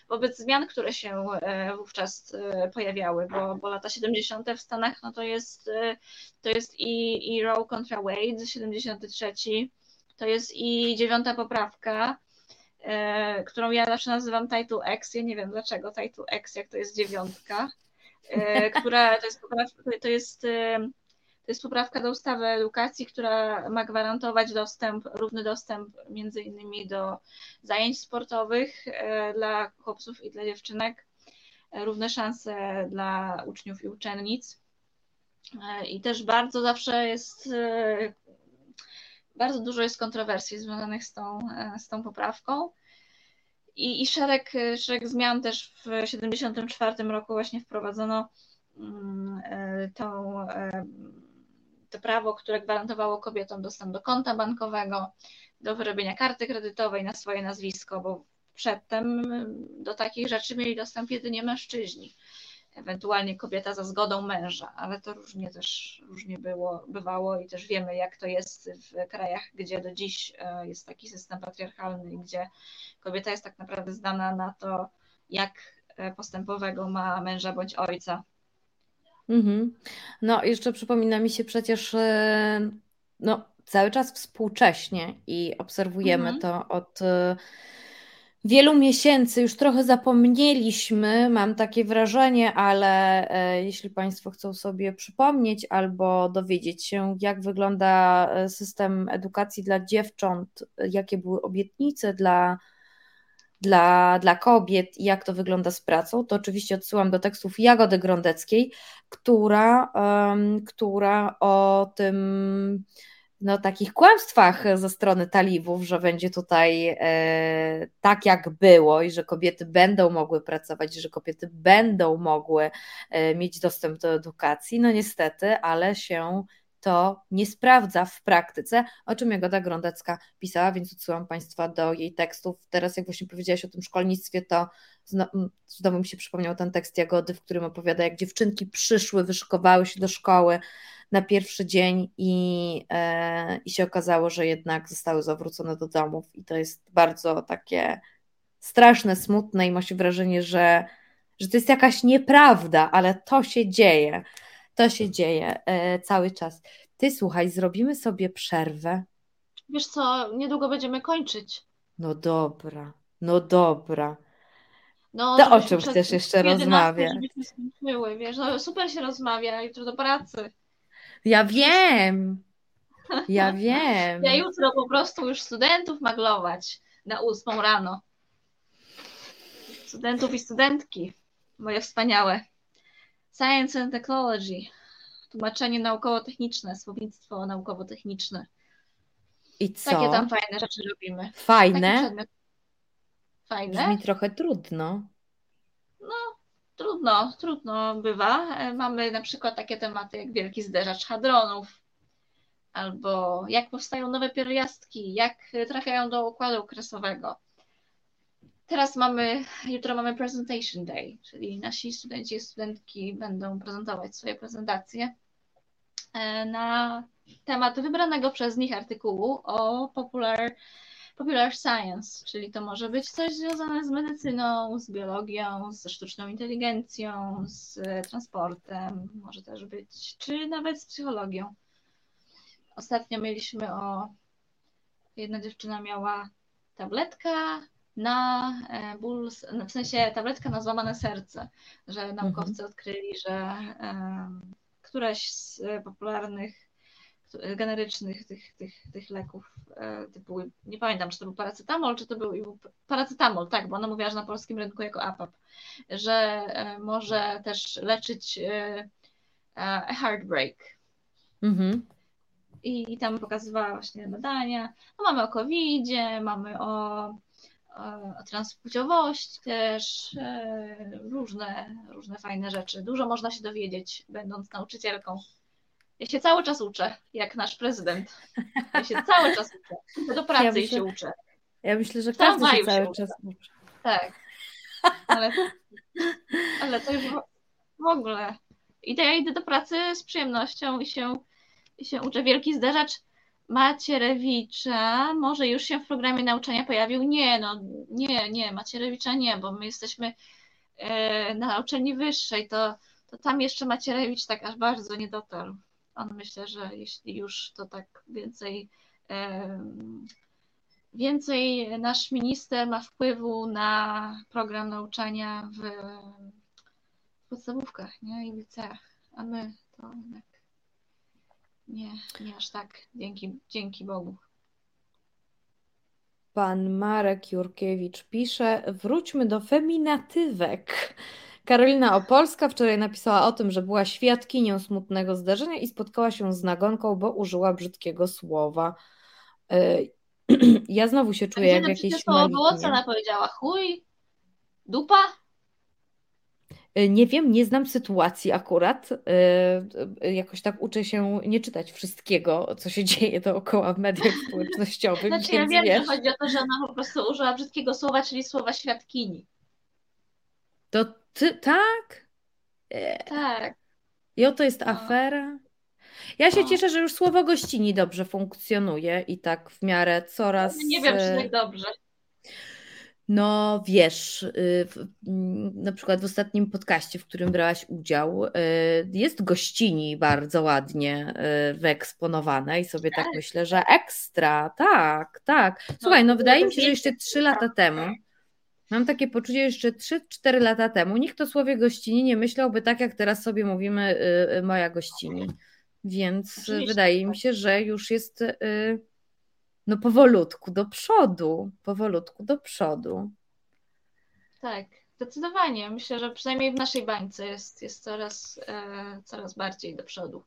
wobec zmian, które się e, wówczas e, pojawiały, bo, bo lata 70. w Stanach no to jest, e, to jest i, i Roe kontra Wade, 73, to jest i dziewiąta poprawka, którą ja zawsze nazywam Title X, ja nie wiem dlaczego Title X, jak to jest dziewiątka, która to jest, to jest, to jest poprawka do ustawy edukacji, która ma gwarantować dostęp, równy dostęp między innymi do zajęć sportowych e, dla chłopców i dla dziewczynek, równe szanse dla uczniów i uczennic. I też bardzo zawsze jest, bardzo dużo jest kontrowersji związanych z tą, z tą poprawką. I, i szereg, szereg zmian też w 1974 roku właśnie wprowadzono mm, e, tą, e, prawo, które gwarantowało kobietom dostęp do konta bankowego, do wyrobienia karty kredytowej na swoje nazwisko, bo przedtem do takich rzeczy mieli dostęp jedynie mężczyźni ewentualnie kobieta za zgodą męża, ale to różnie też różnie było, bywało i też wiemy, jak to jest w krajach, gdzie do dziś e, jest taki system patriarchalny, gdzie kobieta jest tak naprawdę zdana na to, jak e, postępowego ma męża bądź ojca. Mhm. No, jeszcze przypomina mi się przecież e, no, cały czas współcześnie i obserwujemy mhm. to od wielu miesięcy już trochę zapomnieliśmy, mam takie wrażenie, ale e, jeśli Państwo chcą sobie przypomnieć albo dowiedzieć się, jak wygląda e, system edukacji dla dziewcząt, jakie były obietnice dla, dla, dla kobiet i jak to wygląda z pracą, to oczywiście odsyłam do tekstów Jagody Grondeckiej, która, um, która o tym no, takich kłamstwach ze strony talibów, że będzie tutaj e, tak jak było i że kobiety będą mogły pracować, że kobiety będą mogły e, mieć dostęp do edukacji. No niestety, ale się to nie sprawdza w praktyce, o czym Jagoda Grondecka pisała, więc odsyłam Państwa do jej tekstów. Teraz, jak właśnie powiedziałaś o tym szkolnictwie, to znowu mi się przypomniał ten tekst Jagody, w którym opowiada, jak dziewczynki przyszły, wyszykowały się do szkoły, na pierwszy dzień i, e, i się okazało, że jednak zostały zawrócone do domów i to jest bardzo takie straszne, smutne i ma się wrażenie, że, że to jest jakaś nieprawda, ale to się dzieje. To się dzieje e, cały czas. Ty słuchaj, zrobimy sobie przerwę. Wiesz co, niedługo będziemy kończyć. No dobra, no dobra. No, to o czym chcesz jeszcze rozmawiać? Skończyły, wiesz, no super się rozmawia jutro do pracy. Ja wiem. Ja wiem. Ja jutro po prostu już studentów maglować na ósmą rano. Studentów i studentki, moje wspaniałe. Science and Technology, tłumaczenie naukowo-techniczne, słownictwo naukowo-techniczne. I co? Takie tam fajne rzeczy robimy. Fajne? Fajne? Brzmi trochę trudno. No, trudno, trudno bywa. E, mamy na przykład takie tematy jak wielki zderzacz hadronów, albo jak powstają nowe pierwiastki, jak trafiają do układu kresowego. Teraz mamy, jutro mamy presentation day, czyli nasi studenci i studentki będą prezentować swoje prezentacje e, na temat wybranego przez nich artykułu o popular, popular science, czyli to może być coś związane z medycyną, z biologią, ze sztuczną inteligencją, z transportem, może też być, czy nawet z psychologią. Ostatnio mieliśmy o. Jedna dziewczyna miała tabletka na e, ból, w sensie tabletka na złamane serce, że naukowcy mhm. odkryli, że um, któraś z popularnych generycznych tych, tych, tych leków e, typu, nie pamiętam, czy to był paracetamol, czy to był paracetamol, tak, bo ona mówiła, że na polskim rynku jako APAP, że e, może też leczyć a heartbreak. Mhm. I tam pokazywała właśnie badania. No, mamy o covid mamy o o transpłciowość też, e, różne, różne fajne rzeczy. Dużo można się dowiedzieć, będąc nauczycielką. Ja się cały czas uczę, jak nasz prezydent. Ja się cały czas uczę. Do pracy ja myślę, się uczę. Ja myślę, że każdy się cały się czas uczy. Tak. Ale, ale to już w ogóle. I to ja idę do pracy z przyjemnością i się, i się uczę. Wielki zderzacz Macierewicza może już się w programie nauczania pojawił? Nie, no nie, nie, Macierewicza nie, bo my jesteśmy e, na uczelni wyższej, to, to tam jeszcze Macierewicz tak aż bardzo nie dotarł. On myślę, że jeśli już to tak więcej e, więcej nasz minister ma wpływu na program nauczania w podstawówkach nie? i w liceach, a my to jednak nie, nie aż tak. Dzięki, dzięki Bogu. Pan Marek Jurkiewicz pisze: Wróćmy do feminatywek. Karolina Opolska wczoraj napisała o tym, że była świadkinią smutnego zdarzenia i spotkała się z nagonką, bo użyła brzydkiego słowa. E, ja znowu się czuję jak jakieś. To ona powiedziała? Chuj? Dupa? E, nie wiem, nie znam sytuacji akurat. E, e, jakoś tak uczę się nie czytać wszystkiego, co się dzieje dookoła w mediach społecznościowych. Znaczy, ja wiem, wiesz, że chodzi o to, że ona po prostu użyła brzydkiego słowa, czyli słowa świadkini. To ty, tak? Tak. I oto jest no. afera. Ja się no. cieszę, że już słowo gościni dobrze funkcjonuje i tak w miarę coraz. Nie wiem, czy tak dobrze. No wiesz, y, na przykład w ostatnim podcaście, w którym brałaś udział, y, jest gościni bardzo ładnie y, wyeksponowane i sobie tak, tak myślę, że ekstra, tak, tak. No, Słuchaj, no wydaje mi się, że jeszcze trzy lata temu, mam takie poczucie, że jeszcze 3-4 lata temu nikt o słowie gościni nie myślałby tak, jak teraz sobie mówimy moja gościni. Więc Oczywiście. wydaje mi tak. się, że już jest no powolutku do przodu, powolutku do przodu. Tak, zdecydowanie. Myślę, że przynajmniej w naszej bańce jest, jest coraz, e, coraz bardziej do przodu.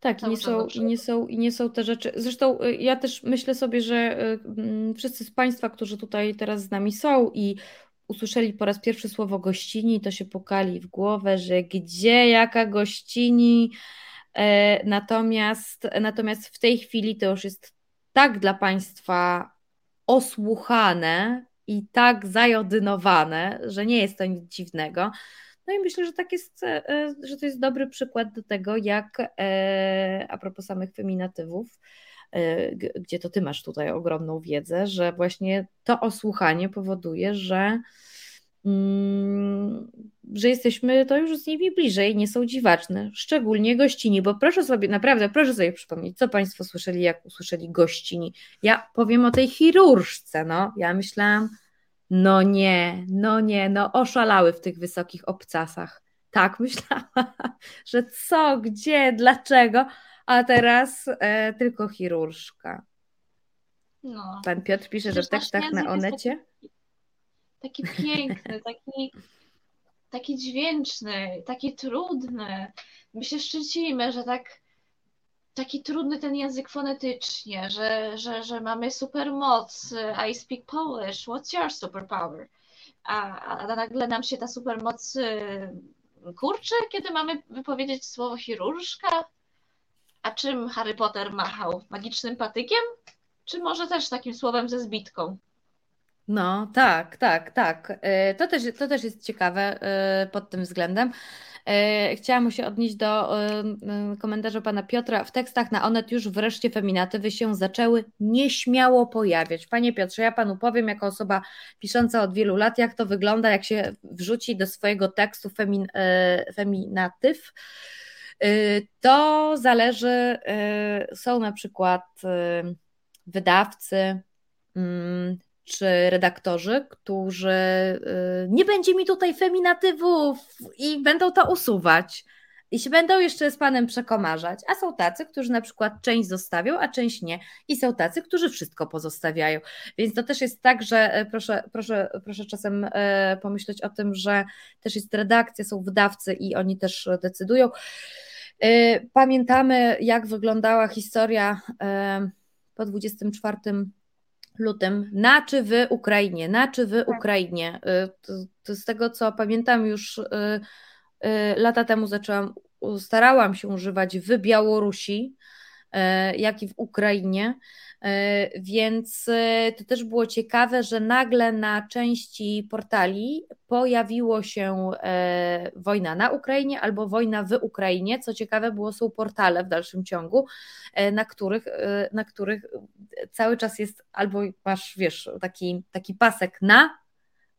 Tak, i nie, są, i, nie są, i nie są te rzeczy. Zresztą e, ja też myślę sobie, że e, wszyscy z Państwa, którzy tutaj teraz z nami są i usłyszeli po raz pierwszy słowo gościni, to się pokali w głowę, że gdzie, jaka gościni. E, natomiast, natomiast w tej chwili to już jest tak dla Państwa osłuchane i tak zajodynowane, że nie jest to nic dziwnego. No i myślę, że tak jest, e, że to jest dobry przykład do tego, jak a propos samych feminatywów, gdzie to ty masz tutaj ogromną wiedzę, że właśnie to osłuchanie powoduje, że że jesteśmy to już z nimi bliżej, nie są dziwaczne, szczególnie gościni, bo proszę sobie, naprawdę proszę sobie przypomnieć, co Państwo słyszeli, jak usłyszeli gościni. Ja powiem o tej chirurżce, no, ja myślałam, no nie, no nie, no oszalały w tych wysokich obcasach. Tak myślałam, że co, gdzie, dlaczego, a teraz e, tylko chirurżka. No. Pan Piotr pisze, że w tekstach na Onecie taki piękny, taki, taki dźwięczny, taki trudny. My się szczycimy, że tak taki trudny ten język fonetycznie, że, że, że mamy supermoc, I speak Polish, what's your superpower? A, a nagle nam się ta supermoc y, kurczy, kiedy mamy wypowiedzieć słowo chirurżka? A czym Harry Potter machał? Magicznym patykiem? Czy może też takim słowem ze zbitką? No, tak, tak, tak. E, to też, to też jest ciekawe e, pod tym względem. E, chciałam się odnieść do komentarza pana Piotra. W tekstach na Onet już wreszcie feminatywy się zaczęły nieśmiało pojawiać. Panie Piotrze, ja panu powiem, jako osoba pisząca od wielu lat, jak to wygląda, jak się wrzuci do swojego tekstu femin, feminatyw. To zależy, są na przykład wydawcy, mm, czy redaktorzy, którzy y, nie będzie mi tutaj feminatywów i będą to usuwać. I się będą jeszcze z panem przekomarzać. A są tacy, którzy na przykład część zostawią, a część nie. I są tacy, którzy wszystko pozostawiają. Więc to też jest tak, że e, proszę, proszę, proszę czasem e, pomyśleć o tym, że też jest redakcja, są wydawcy i oni też decydują. Pamiętamy, jak wyglądała historia po 24 lutym, na czy w Ukrainie, na czy w tak. Ukrainie. Y, z tego co pamiętam, już y, y, lata temu zaczęłam, starałam się używać w Białorusi, jak i w Ukrainie. E, więc e, to też było ciekawe, że nagle na części portali pojawiło się e, wojna na Ukrainie albo wojna w Ukrainie. Co ciekawe, było są portale w dalszym ciągu, na których, na których cały czas jest albo masz, wiesz, taki, taki pasek na,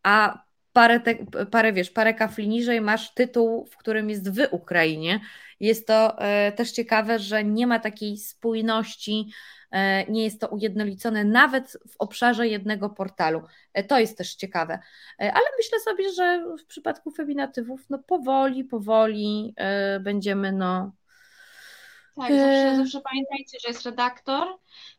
a parę, te, parę, wiesz, parę kafli niżej masz tytuł, w którym jest w Ukrainie. Jest to też ciekawe, że nie ma takiej spójności E, nie jest to ujednolicone nawet w obszarze jednego portalu. E, to jest też ciekawe. E, ale myślę sobie, że w przypadku feminatywów, no powoli, powoli będziemy no. Tak, zawsze, zawsze pamiętajcie, że jest redaktor.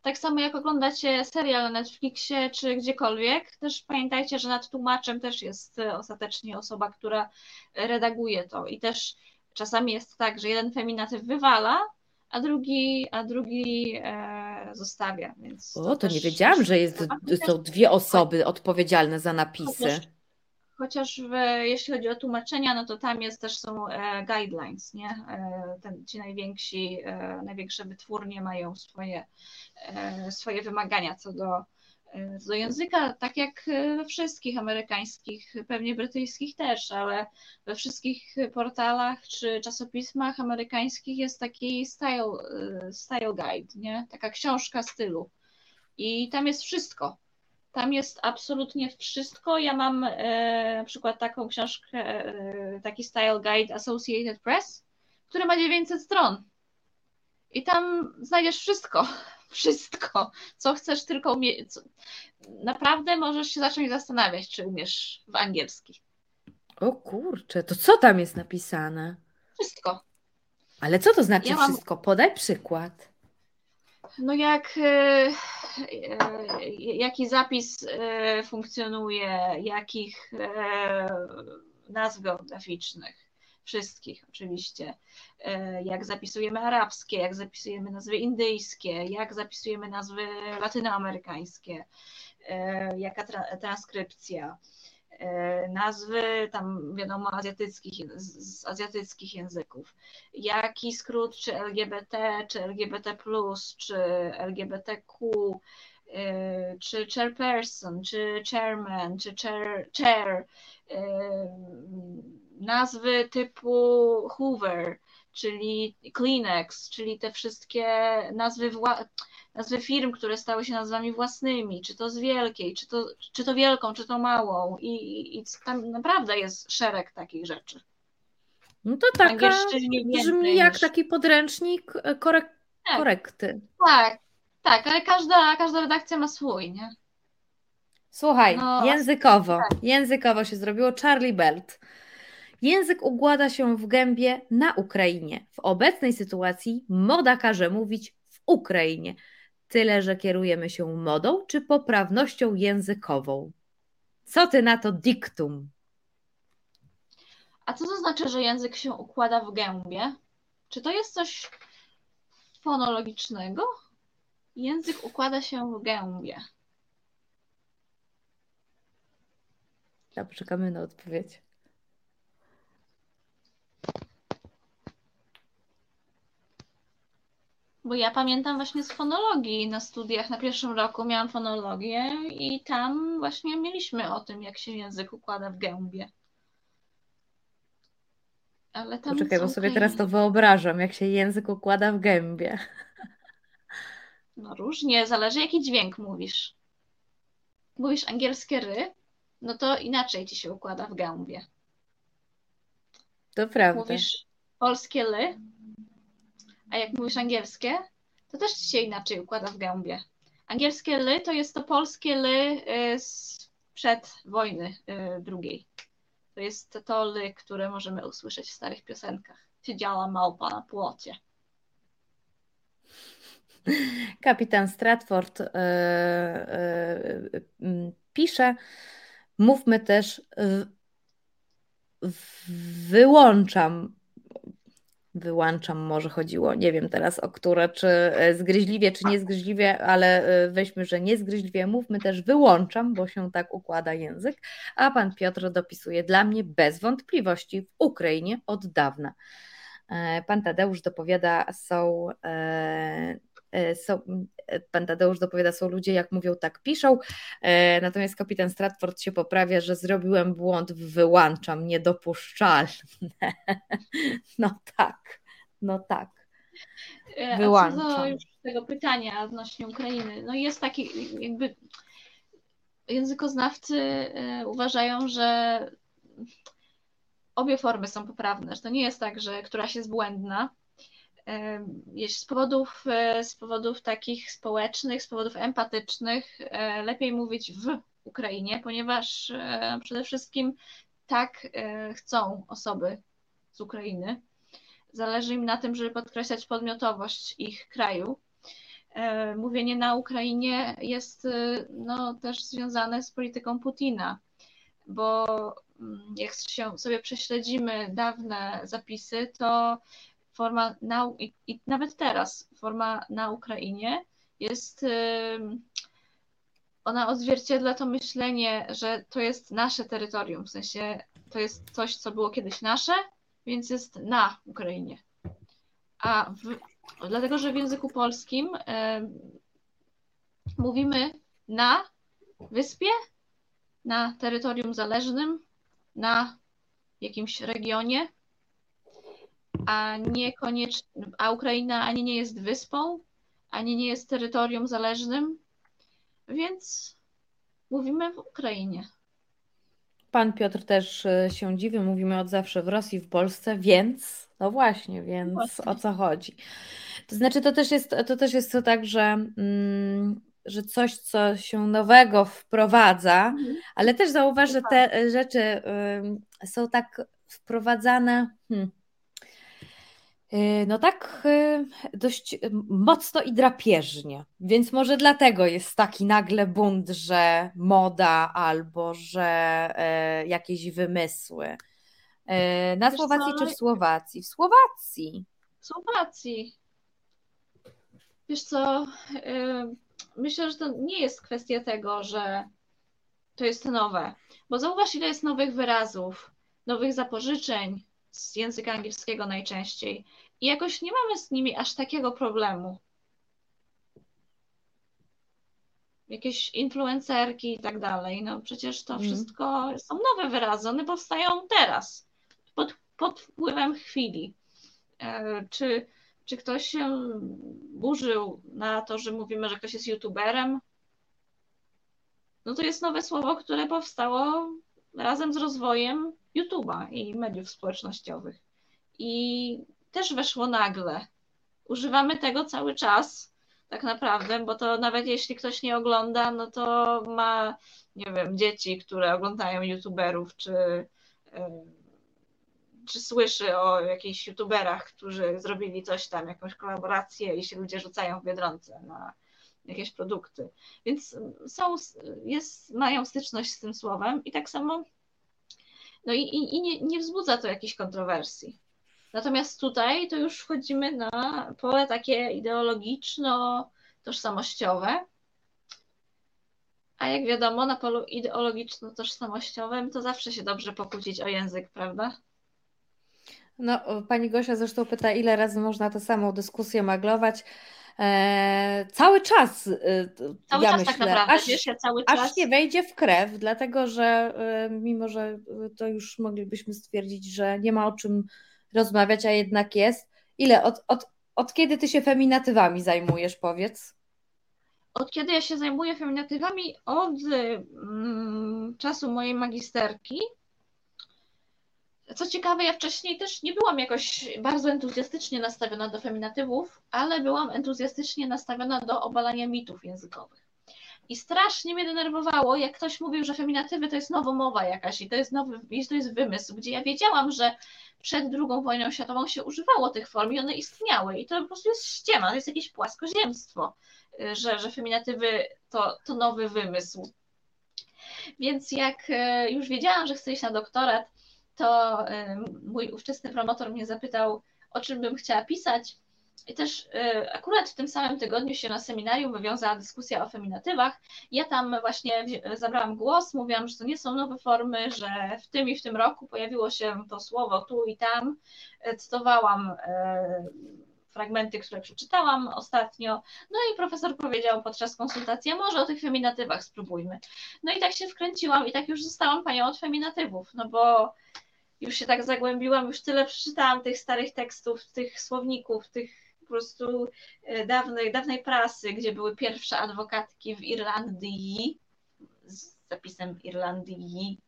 Tak samo jak oglądacie serial na Netflixie czy gdziekolwiek, też pamiętajcie, że nad tłumaczem też jest ostatecznie osoba, która redaguje to. I też czasami jest tak, że jeden feminatyw wywala, a drugi, a drugi e, zostawia. Więc o, to, to nie wiedziałam, że jest, są dwie osoby odpowiedzialne za napisy. Chociaż, w, jeśli chodzi o tłumaczenia, no to tam jest też są e, guidelines, nie? E, ten, ci najwięksi, e, największe wytwórnie mają swoje, swoje wymagania co do do języka, tak jak we wszystkich amerykańskich, pewnie brytyjskich też, ale we wszystkich portalach czy czasopismach amerykańskich jest taki style, style guide, nie? taka książka stylu. I tam jest wszystko. Tam jest absolutnie wszystko. Ja mam e, na przykład taką książkę, e, taki style guide Associated Press, który ma 900 stron. I tam znajdziesz wszystko wszystko, co chcesz tylko umieć. Naprawdę możesz się zacząć zastanawiać, czy umiesz w angielski. O kurczę, to co tam jest napisane? Wszystko. Ale co to znaczy ja wszystko? Mam... Podaj przykład. No jak e, e, jaki zapis e, funkcjonuje, jakich nazw geograficznych? Wszystkich oczywiście, jak zapisujemy arabskie, jak zapisujemy nazwy indyjskie, jak zapisujemy nazwy latynoamerykańskie, jaka tra transkrypcja, nazwy tam wiadomo azjatyckich, z azjatyckich języków, jaki skrót, czy LGBT, czy LGBT+, czy LGBTQ, czy chairperson, czy chairman, czy chair, chair nazwy typu Hoover, czyli Kleenex, czyli te wszystkie nazwy, wła- nazwy firm, które stały się nazwami własnymi, czy to z wielkiej, czy to, czy to wielką, czy to małą. I, i tam naprawdę jest szereg takich rzeczy. No to taka brzmi jak niż... taki podręcznik e, korek tak. korekty. Tak, tak, ale każda, każda redakcja ma swój, nie? Słuchaj, no, językowo, tak. językowo się zrobiło Charlie Belt. Język układa się w gębie na Ukrainie. W obecnej sytuacji moda każe mówić w Ukrainie. Tyle, że kierujemy się modą czy poprawnością językową. Co ty na to diktum? A co to znaczy, że język się układa w gębie? Czy to jest coś fonologicznego? Język układa się w gębie. Ja poczekamy na odpowiedź. Bo ja pamiętam właśnie z fonologii na studiach na pierwszym roku miałam fonologię i tam właśnie mieliśmy o tym, jak się język układa w gębie. Ale tam Poczekaj, bo sobie teraz to wyobrażam, jak się język układa w gębie. No różnie, zależy jaki dźwięk mówisz. Mówisz angielskie ry, no to inaczej ci się układa w gębie. To prawda. Mówisz polskie ly, a jak mówisz angielskie, to też ci się inaczej układa w gębie. Angielskie ly to jest to polskie ly sprzed wojny y, drugiej. To jest to ly, które możemy usłyszeć w starych piosenkach. Siedziała małpa na płocie. Kapitan Stratford yy, yy, pisze, mówmy też, wyłączam wyłączam, może chodziło, nie wiem teraz o które, czy e, zgryźliwie, czy niezgryźliwie, ale e, weźmy, że niezgryźliwie, mówmy też wyłączam, bo się tak układa język, a pan Piotr dopisuje dla mnie bez wątpliwości w Ukrainie od dawna. E, pan Tadeusz dopowiada, są są, e, pan Tadeusz dopowiada, są ludzie, jak mówią, tak piszą. E, natomiast kapitan Stratford się poprawia, że zrobiłem błąd, wyłączam, niedopuszczalne. No tak, no tak. Wyłączam. A co do już tego pytania odnośnie Ukrainy, no jest taki jakby językoznawcy uważają, że obie formy są poprawne, że to nie jest tak, że któraś jest błędna, z powodów, e, z powodów takich społecznych, z powodów empatycznych e, lepiej mówić w Ukrainie, ponieważ e, przede wszystkim tak chcą osoby z Ukrainy. Zależy im na tym, żeby podkreślać podmiotowość ich kraju. Mówienie na Ukrainie jest no, też związane z polityką Putina, bo mm, jak się sobie prześledzimy dawne zapisy, to forma na, i, i nawet teraz forma na Ukrainie jest, ona odzwierciedla to myślenie, że to jest nasze terytorium, w sensie to jest coś, co było kiedyś nasze, więc jest na Ukrainie. A w, dlatego, że w języku polskim mówimy na wyspie, na terytorium zależnym, na jakimś regionie, a niekoniecznie, a Ukraina ani nie jest wyspą, ani nie jest terytorium zależnym, więc mówimy w Ukrainie. Pan Piotr też e, się dziwi, mówimy od zawsze w Rosji, w Polsce, więc, no właśnie, więc właśnie. o co chodzi? To znaczy, to też jest to, też jest to tak, że, mm, że coś, co się nowego wprowadza, mhm. ale też zauważ, że te rzeczy y, są tak wprowadzane. Hmm, no tak, y, dość mocno i drapieżnie. Więc może dlatego jest taki nagle bunt, że moda albo że e, jakieś wymysły. E, na Słowacji czy w Słowacji? W Słowacji. W Słowacji. Wiesz co, y, myślę, że to nie jest kwestia tego, że to jest nowe. Bo zauważ, ile jest nowych wyrazów, nowych zapożyczeń, z języka angielskiego najczęściej. I jakoś nie mamy z nimi aż takiego problemu. Jakieś influencerki i tak dalej. No przecież to mm. wszystko są nowe wyrazy, one powstają teraz. pod, pod wpływem chwili. E, czy, czy ktoś się burzył na to, że mówimy, że ktoś jest youtuberem? No to jest nowe słowo, które powstało razem z rozwojem YouTube'a i mediów społecznościowych. I też weszło nagle. Używamy tego cały czas, tak naprawdę, bo to nawet jeśli ktoś nie ogląda, no to ma, nie wiem, dzieci, które oglądają YouTuberów, czy, czy słyszy o jakichś YouTuberach, którzy zrobili coś tam, jakąś kolaborację i się ludzie rzucają w Biedronce na jakieś produkty. Więc są, jest, mają styczność z tym słowem i tak samo no i, i, i nie, nie wzbudza to jakichś kontrowersji. Natomiast tutaj to już wchodzimy na pole takie ideologiczno-tożsamościowe. A jak wiadomo, na polu ideologiczno-tożsamościowym to zawsze się dobrze pokłócić o język, prawda? No, pani Gosia zresztą pyta, ile razy można tę samą dyskusję maglować. E, cały czas. E, cały ja czas tak myślę, tak naprawdę, aż, wiesz, ja cały czas... Aż nie wejdzie w krew, dlatego że e, mimo, że to już moglibyśmy stwierdzić, że nie ma o czym rozmawiać, a jednak jest. Ile? Od, od, od kiedy ty się feminatywami zajmujesz, powiedz? Od kiedy ja się zajmuję feminatywami? Od mm, czasu mojej magisterki. Co ciekawe, ja wcześniej też nie byłam jakoś bardzo entuzjastycznie nastawiona do feminatywów, ale byłam entuzjastycznie nastawiona do obalania mitów językowych. I strasznie mnie denerwowało, jak ktoś mówił, że feminatywy to jest nowomowa jakaś i to jest nowy, to jest wymysł, gdzie ja wiedziałam, że przed II wojną światową się używało tych form i one istniały. I to po prostu jest ściema, to jest jakieś płaskoziemstwo, że, że feminatywy to, to nowy wymysł. Więc jak e, już wiedziałam, że chcę iść na doktorat, to mój ówczesny promotor mnie zapytał, o czym bym chciała pisać. I też e, akurat w tym samym tygodniu się na seminarium wywiązała dyskusja o feminatywach. Ja tam właśnie zabrałam głos, mówiłam, że to nie są nowe formy, że w tym i w tym roku pojawiło się to słowo tu i tam. Cytowałam e, fragmenty, które przeczytałam ostatnio. No i profesor powiedział podczas konsultacji, może o tych feminatywach spróbujmy. No i tak się wkręciłam i tak już zostałam panią od feminatywów, no bo już się tak zagłębiłam, już tyle przeczytałam tych starych tekstów, tych słowników, tych po prostu e, dawnej, dawnej prasy, gdzie były pierwsze adwokatki w Irlandii z zapisem Irlandii,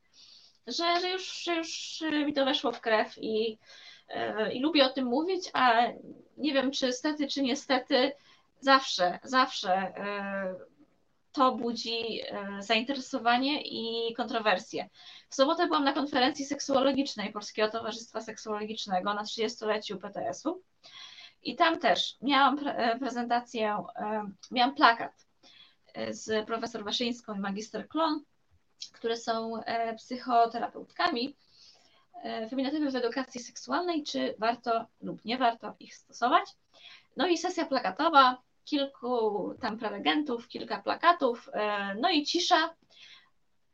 że, że, już, że już mi to weszło w krew i, e, i lubię o tym mówić, a nie wiem, czy stety, czy niestety, zawsze, zawsze e, to budzi e, zainteresowanie i kontrowersje. W sobotę byłam na konferencji seksuologicznej Polskiego Towarzystwa Seksuologicznego na 30-leciu PTS-u i tam też miałam e, prezentację, miałam plakat z profesor Waszyńską i magister Klon, które są psychoterapeutkami feminatywy w edukacji seksualnej, czy warto lub nie warto ich stosować. No i sesja plakatowa, kilku tam prelegentów, kilka plakatów, e, no i cisza,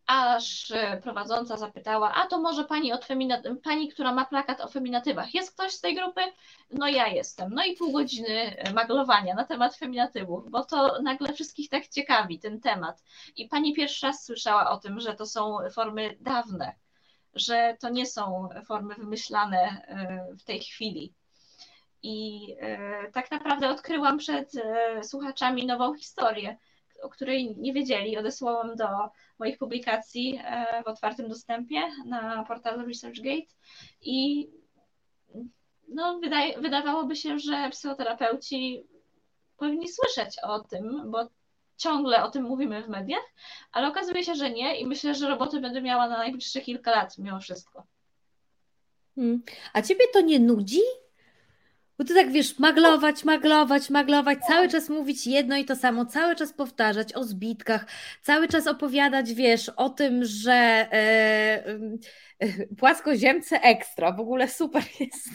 aż prowadząca zapytała, a to może pani, od pani, która ma plakat o feminatywach, jest ktoś z tej grupy? No ja jestem. No i pół godziny maglowania na temat feminatywów, bo to nagle wszystkich tak ciekawi ten temat. I pani pierwszy raz słyszała o tym, że to są formy dawne, że to nie są formy wymyślane e, w tej chwili. I e, tak naprawdę odkryłam przed e, słuchaczami nową historię, o której nie wiedzieli. Odesłałam do moich publikacji w otwartym dostępie na portalu ResearchGate i no, wydaje, wydawałoby się, że psychoterapeuci powinni słyszeć o tym, bo ciągle o tym mówimy w mediach, ale okazuje się, że nie i myślę, że roboty będę miała na najbliższe kilka lat mimo wszystko. Hmm. A ciebie to nie nudzi? Bo ty tak wiesz, maglować, maglować, maglować, cały czas mówić jedno i to samo, cały czas powtarzać o zbitkach, cały czas opowiadać, wiesz, o tym, że e, e, płaskoziemce ekstra, w ogóle super jest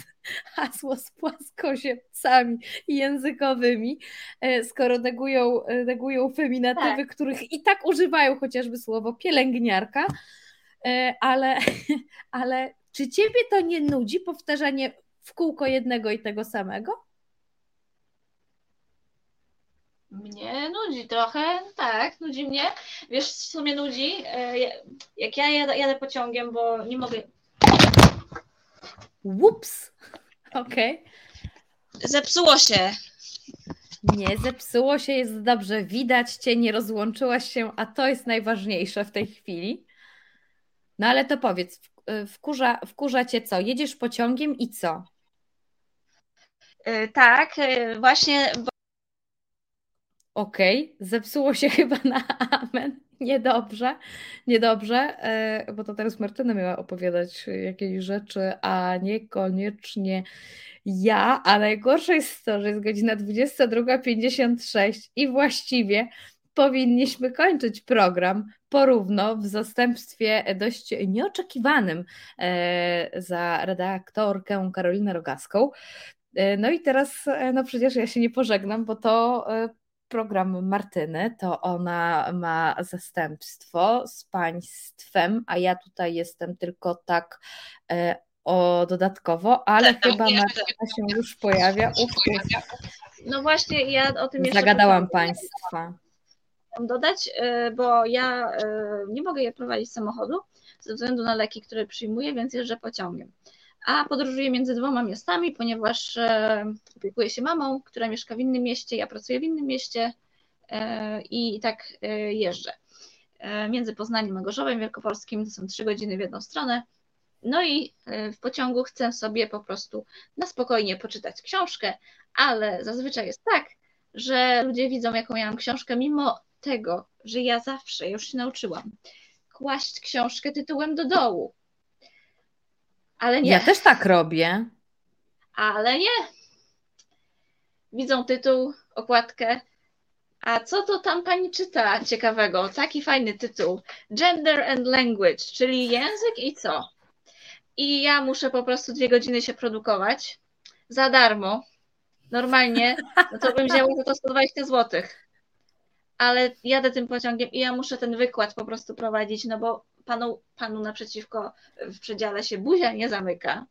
hasło z płaskoziemcami językowymi, e, skoro negują, negują feminatywy, tak. których i tak używają chociażby słowo pielęgniarka, e, ale, ale czy ciebie to nie nudzi powtarzanie w kółko jednego i tego samego? Mnie nudzi trochę, tak, nudzi mnie. Wiesz, co mnie nudzi? E, jak ja jadę, jadę pociągiem, bo nie mogę. Ups. Okej. Okay. Zepsuło się. Nie, zepsuło się, jest dobrze. Widać cię, nie rozłączyłaś się, a to jest najważniejsze w tej chwili. No ale to powiedz, wkurza, wkurza cię co? Jedziesz pociągiem i co? Yy, tak, yy, właśnie. Okej, okay. zepsuło się chyba na amen. Niedobrze, niedobrze, yy, bo to teraz Martyna miała opowiadać jakieś rzeczy, a niekoniecznie ja, a najgorsze jest to, że jest godzina 22.56 i właściwie powinniśmy kończyć program porówno w zastępstwie dość nieoczekiwanym za redaktorkę Karolinę Rogaską. E, no i teraz, e, no przecież ja się nie pożegnam, bo to program Martyny, to ona ma zastępstwo z państwem, a ja tutaj jestem tylko tak o dodatkowo, ale tak, chyba Martyna się już pojawia. Uf. No właśnie, ja o tym jeszcze. Zagadałam Państwa. Dodać, e, bo ja e, nie mogę je prowadzić samochodu ze względu na leki, które przyjmuję, więc jeżdżę pociągiem. A podróżuję między dwoma miastami, ponieważ e, opiekuję się mamą, która mieszka w innym mieście, ja pracuję w innym mieście i tak jeżdżę. Między Poznaniem a Gorzowem Wielkopolskim to są trzy godziny w jedną stronę no i e, w pociągu chcę sobie po prostu na spokojnie poczytać książkę, ale zazwyczaj jest tak, że ludzie widzą, jaką ja mam książkę, mimo tego, że ja zawsze już się nauczyłam kłaść książkę tytułem do dołu. Ale nie. Ja też tak robię. Ale nie. Widzą tytuł, okładkę. A co to tam pani czyta ciekawego? Taki fajny tytuł. Gender and Language, czyli język i co? i ja muszę po prostu dwie godziny się produkować za darmo. Normalnie, no to bym wzięła za to 120 zł. Ale jadę tym pociągiem i ja muszę ten wykład po prostu prowadzić, no bo panu, panu naprzeciwko w przedziale się buzia nie zamyka.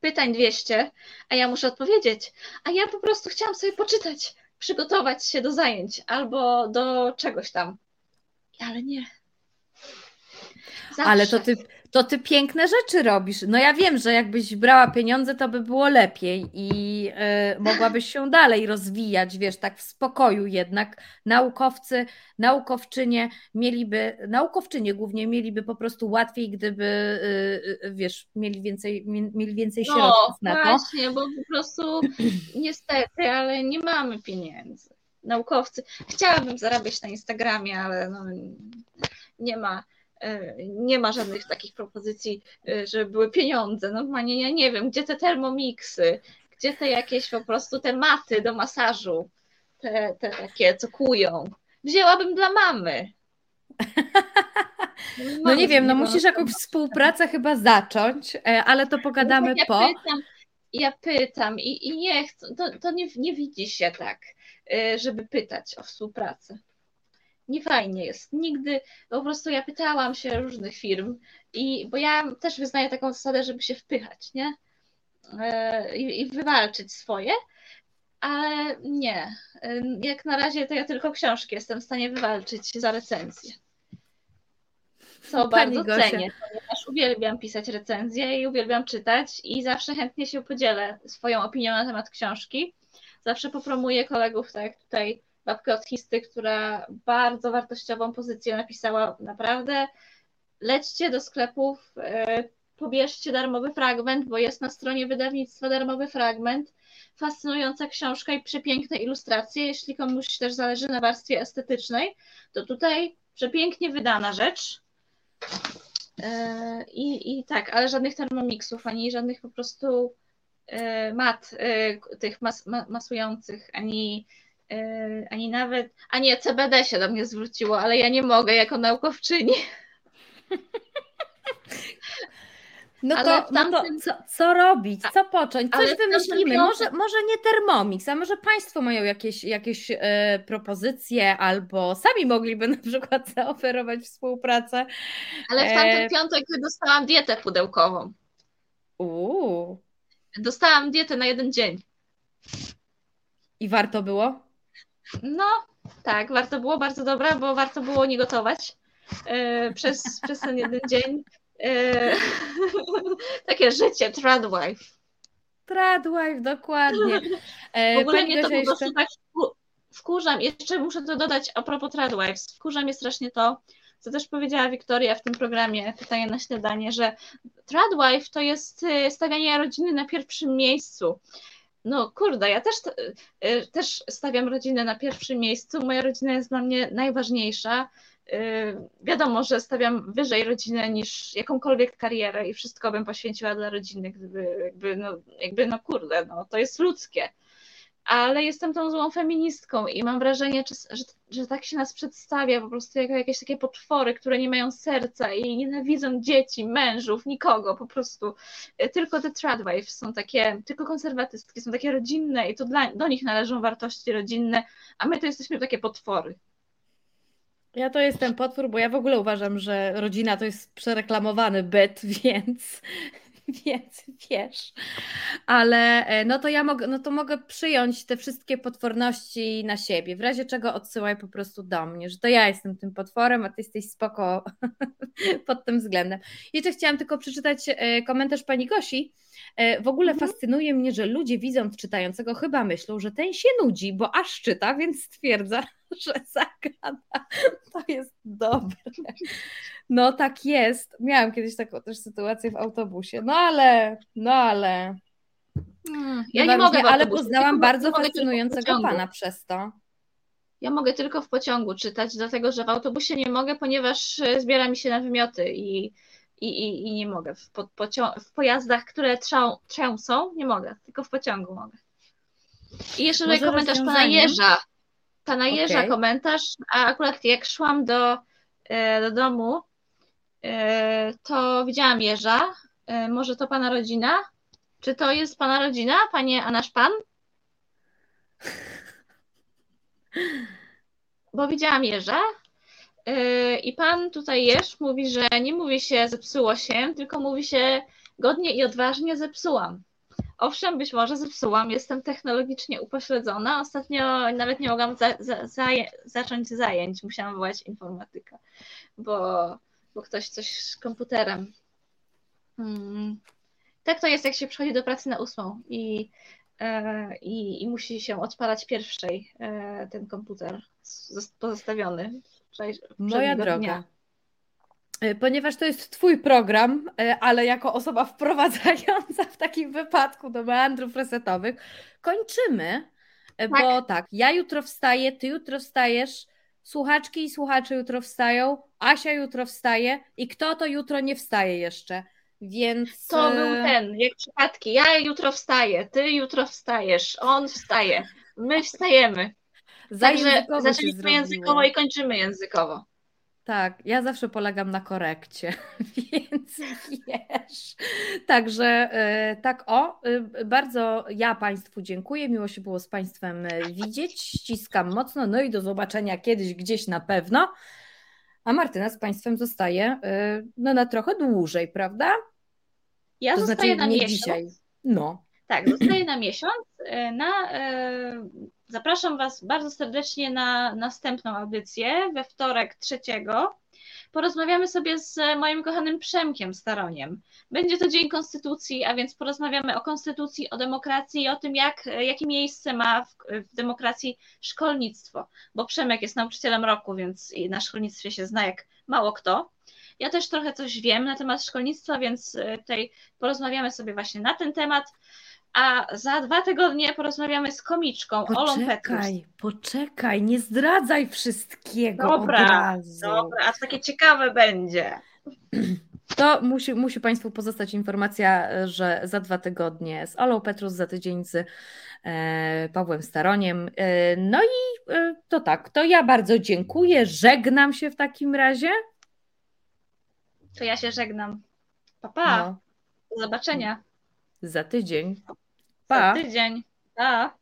Pytań 200, a ja muszę odpowiedzieć. A ja po prostu chciałam sobie poczytać, przygotować się do zajęć albo do czegoś tam. Ale nie. Zawsze. Ale to ty, to ty piękne rzeczy robisz. No ja wiem, że jakbyś brała pieniądze, to by było lepiej i y, mogłabyś się dalej rozwijać, wiesz, tak w spokoju jednak. Naukowcy, naukowczynie mieliby, naukowczynie głównie mieliby po prostu łatwiej, gdyby, y, y, wiesz, mieli więcej, mieli więcej no, środków no, na to. No właśnie, bo po prostu niestety, ale nie mamy pieniędzy. Naukowcy, chciałabym zarabiać na Instagramie, ale no, nie ma E, nie ma żadnych takich propozycji, e, żeby były pieniądze. Normalnie ja nie wiem, gdzie te termomiksy, gdzie te jakieś po prostu te maty do masażu, te, te takie, co kują. Wzięłabym dla mamy. No nie wiem, no musisz jakąś współpracę chyba zacząć, e, ale to pogadamy no tak, ja po. Pytam, ja pytam i, i nie chcę, to, to nie, nie widzi się tak, żeby pytać o współpracę nie fajnie jest. Nigdy, po prostu ja pytałam się różnych firm i bo ja też wyznaję taką zasadę, żeby się wpychać, nie? E, I, i wywalczyć swoje, ale nie. E, jak na razie to ja tylko książki jestem w stanie wywalczyć za recenzję. Co Pani bardzo Gosia. cenię, ponieważ uwielbiam pisać recenzje i uwielbiam czytać i zawsze chętnie się podzielę swoją opinią na temat książki. Zawsze popromuję kolegów, tak jak tutaj babkę od Histy, która bardzo wartościową pozycję napisała. Naprawdę lećcie do sklepów, e, pobierzcie darmowy fragment, bo jest na stronie wydawnictwa darmowy fragment. Fascynująca książka i przepiękne ilustracje. Jeśli komuś też zależy na warstwie estetycznej, to tutaj przepięknie wydana rzecz. E, I, i tak, ale żadnych termomiksów, ani żadnych po prostu e, mat tych mas, masujących, ani ani nawet, a nie, CBD się do mnie zwróciło, ale ja nie mogę jako naukowczyni. No to, tamtym... no to co, co, robić, co począć, coś wymyślimy. Może, może nie Thermomix, a może Państwo mają jakieś, jakieś e, propozycje albo sami mogliby na przykład zaoferować współpracę. Ale w tamten e... piątek dostałam dietę pudełkową. Uuu. Dostałam dietę na jeden dzień. I warto było? No, tak, warto było, bardzo dobra, bo warto było nie gotować yy, przez, przez ten jeden dzień. E, takie życie, tradwife. Tradwife, dokładnie. E, w ogóle mnie to po prostu tak wkurzam, jeszcze muszę to dodać a propos tradwives, wkurzam mnie strasznie to, co też powiedziała Wiktoria w tym programie Pytanie na śniadanie, że tradwife to jest stawianie rodziny na pierwszym miejscu. No kurde, ja też, y, też stawiam rodzinę na pierwszym miejscu. Moja rodzina jest dla mnie najważniejsza. Y, wiadomo, że stawiam wyżej rodzinę niż jakąkolwiek karierę i wszystko bym poświęciła dla rodziny, gdyby jakby, no, jakby, no kurde, no to jest ludzkie ale jestem tą złą feministką i mam wrażenie, że, że tak się nas przedstawia po prostu jako jakieś takie potwory, które nie mają serca i nienawidzą dzieci, mężów, nikogo, po prostu tylko te tradwives są takie, tylko konserwatystki są takie rodzinne i to dla, do nich należą wartości rodzinne, a my to jesteśmy takie potwory. Ja to jestem potwór, bo ja w ogóle uważam, że rodzina to jest przereklamowany byt, więc więc wiesz. Ale e, no to ja mogę, no to mogę przyjąć te wszystkie potworności na siebie. W razie czego odsyłaj po prostu do mnie, że to ja jestem tym potworem, a ty jesteś spoko pod tym względem. Jeszcze chciałam tylko przeczytać e, komentarz pani Gosi. E, w ogóle mhm. fascynuje mnie, że ludzie widząc czytającego chyba myślą, że ten się nudzi, bo aż czyta, więc stwierdza, że zagrada. To jest dobre. No tak jest. Miałam kiedyś taką też sytuację w autobusie. No ale, no ale. Hmm, ja nie mogę. ale poznałam bardzo fascynującego pana przez to. Ja mogę tylko w pociągu czytać, dlatego że w autobusie nie mogę, ponieważ e, zbiera mi się na wymioty i, i, i, i nie mogę. W, po, w pojazdach, które trzą, trzęsą, nie mogę, tylko w pociągu mogę. I jeszcze tutaj komentarz pana Jeża. Pana Jeża okay. komentarz, a akurat jak szłam do, e, do domu, E, to widziałam jeża. E, może to pana rodzina? Czy to jest pana rodzina, panie, a nasz pan? Bo widziałam jeża e, i pan tutaj jeż mówi, że nie mówi się zepsuło się, tylko mówi się godnie i odważnie zepsułam. Owszem, być może zepsułam, jestem technologicznie upośledzona. Ostatnio nawet nie mogłam za, za, zacząć zajęć, musiałam wołać informatyka, bo bo ktoś coś z komputerem. Hmm. Tak to jest, jak się przychodzi do pracy na ósmą i, e, i, i musi się odpalać pierwszej e, ten komputer pozostawiony. Moja droga. Dnia. E, ponieważ to jest Twój program, e, ale jako osoba wprowadzająca w takim wypadku do meandrów resetowych, kończymy, e, tak. bo tak, ja jutro wstaję, Ty jutro wstajesz, słuchaczki i słuchacze jutro wstają, Asia jutro wstaje i kto to jutro nie wstaje jeszcze. Więc. To był ten, jak przypadki. Ja jutro wstaję, ty jutro wstajesz, on wstaje, my wstajemy. Także zaczęliśmy językowo i kończymy językowo. Tak, ja zawsze polegam na korekcie, więc wiesz. Także e, tak o, e, bardzo ja Państwu dziękuję, miło się było z Państwem e, widzieć, ściskam mocno, no i do zobaczenia kiedyś gdzieś na pewno. A Martyna z Państwem zostaje no, na trochę dłużej, prawda? Ja to zostaję znaczy, na nie miesiąc. dzisiaj. No. Tak, zostaję na miesiąc. Na, zapraszam Was bardzo serdecznie na następną audycję we wtorek trzeciego. Porozmawiamy sobie z moim kochanym Przemkiem Staroniem. Będzie to Dzień Konstytucji, a więc porozmawiamy o konstytucji, o demokracji i o tym, jak, jakie miejsce ma w, w demokracji szkolnictwo, bo Przemek jest nauczycielem roku, więc na szkolnictwie się zna jak mało kto. Ja też trochę coś wiem na temat szkolnictwa, więc tutaj porozmawiamy sobie właśnie na ten temat a za dwa tygodnie porozmawiamy z komiczką poczekaj, Olą Petrus. Poczekaj, nie zdradzaj wszystkiego dobra, od razu. Dobra, a takie ciekawe będzie. To musi, musi Państwu pozostać informacja, że za dwa tygodnie z Olą Petrus, za tydzień z e, Pawłem Staroniem. E, no i e, to tak, to ja bardzo dziękuję, żegnam się w takim razie. To ja się żegnam. Pa, pa. No. Do zobaczenia. Za tydzień. Pa. Za tydzień. Pa.